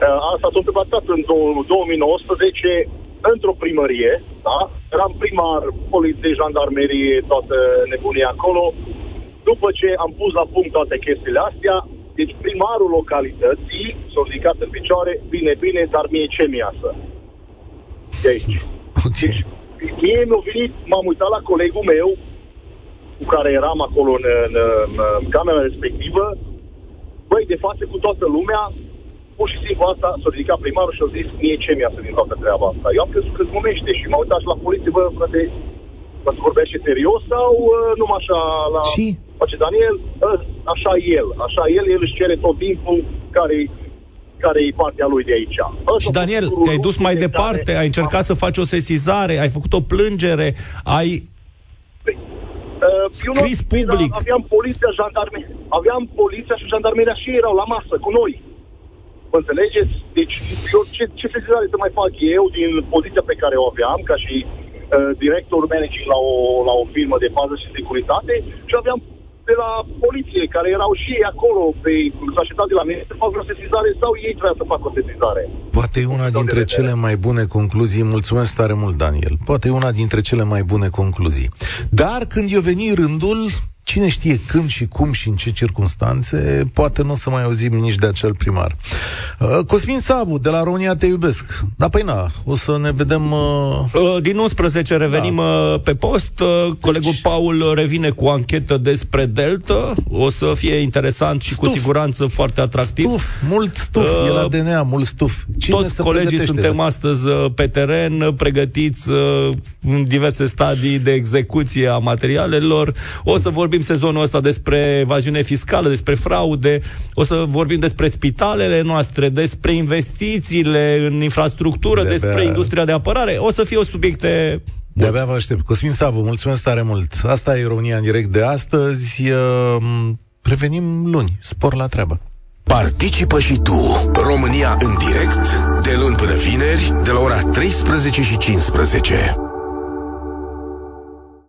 Uh, asta s-a întâmplat tot în dou- 2019 într-o primărie, da? Eram primar, poliție, jandarmerie, toată nebunia acolo. După ce am pus la punct toate chestiile astea, deci primarul localității s-a ridicat în picioare, bine, bine, dar mie ce mi-asă? De aici. Ok. Mie mi-a venit, m-am uitat la colegul meu, cu care eram acolo în, în, în, în camera respectivă, băi, de față cu toată lumea, pur și simplu asta s-a ridicat primarul și a zis mie ce mi-a din toată treaba asta. Eu am crezut că glumește și m-am uitat și la poliție, bă, frate, bă, să vorbește serios sau uh, numai așa la... Și? Face Daniel, uh, așa el, așa el, el își cere tot timpul care care e partea lui de aici. Ăsta Și a Daniel, fost te-ai dus mai lucru de departe, care ai încercat să faci o sesizare, ai făcut o plângere, ai... Uh, eu nu- Scris public. Aveam poliția, jandarmeria. Aveam poliția și jandarmeria și ei erau la masă cu noi. Mă înțelegeți? Deci, eu ce, ce sesizare să mai fac eu din poziția pe care o aveam, ca și uh, director managing la o, la o firmă de pază și securitate, și aveam de la poliție, care erau și ei acolo, pe așteptat de la mine să fac o sesizare sau ei trebuia să facă o sesizare. Poate e una Punct de dintre vedere. cele mai bune concluzii. Mulțumesc tare mult, Daniel. Poate e una dintre cele mai bune concluzii. Dar când i-o veni rândul, cine știe când și cum și în ce circunstanțe, poate nu o să mai auzim nici de acel primar. Uh, Cosmin Savu, de la România Te Iubesc. Da, păi na, o să ne vedem... Uh... Uh, Din 11 revenim da. pe post. Uh, Colegul Paul revine cu o anchetă despre Delta. O să fie interesant și cu Stuf. siguranță foarte atractiv. Stuf, mult stuf, Uh, e la DNA, mult stuf. Cine Toți se colegii pregătește? suntem astăzi uh, pe teren, uh, pregătiți uh, în diverse stadii de execuție a materialelor. O să vorbim sezonul ăsta despre evaziune fiscală, despre fraude, o să vorbim despre spitalele noastre, despre investițiile în infrastructură, De-abia- despre industria de apărare. O să fie o subiecte De-abia vă aștept. Cosmin Savu, mulțumesc tare mult. Asta e România în direct de astăzi. Uh, Revenim luni. Spor la treabă. Participă și tu. România în direct, de luni până vineri, de la ora 13 și 15.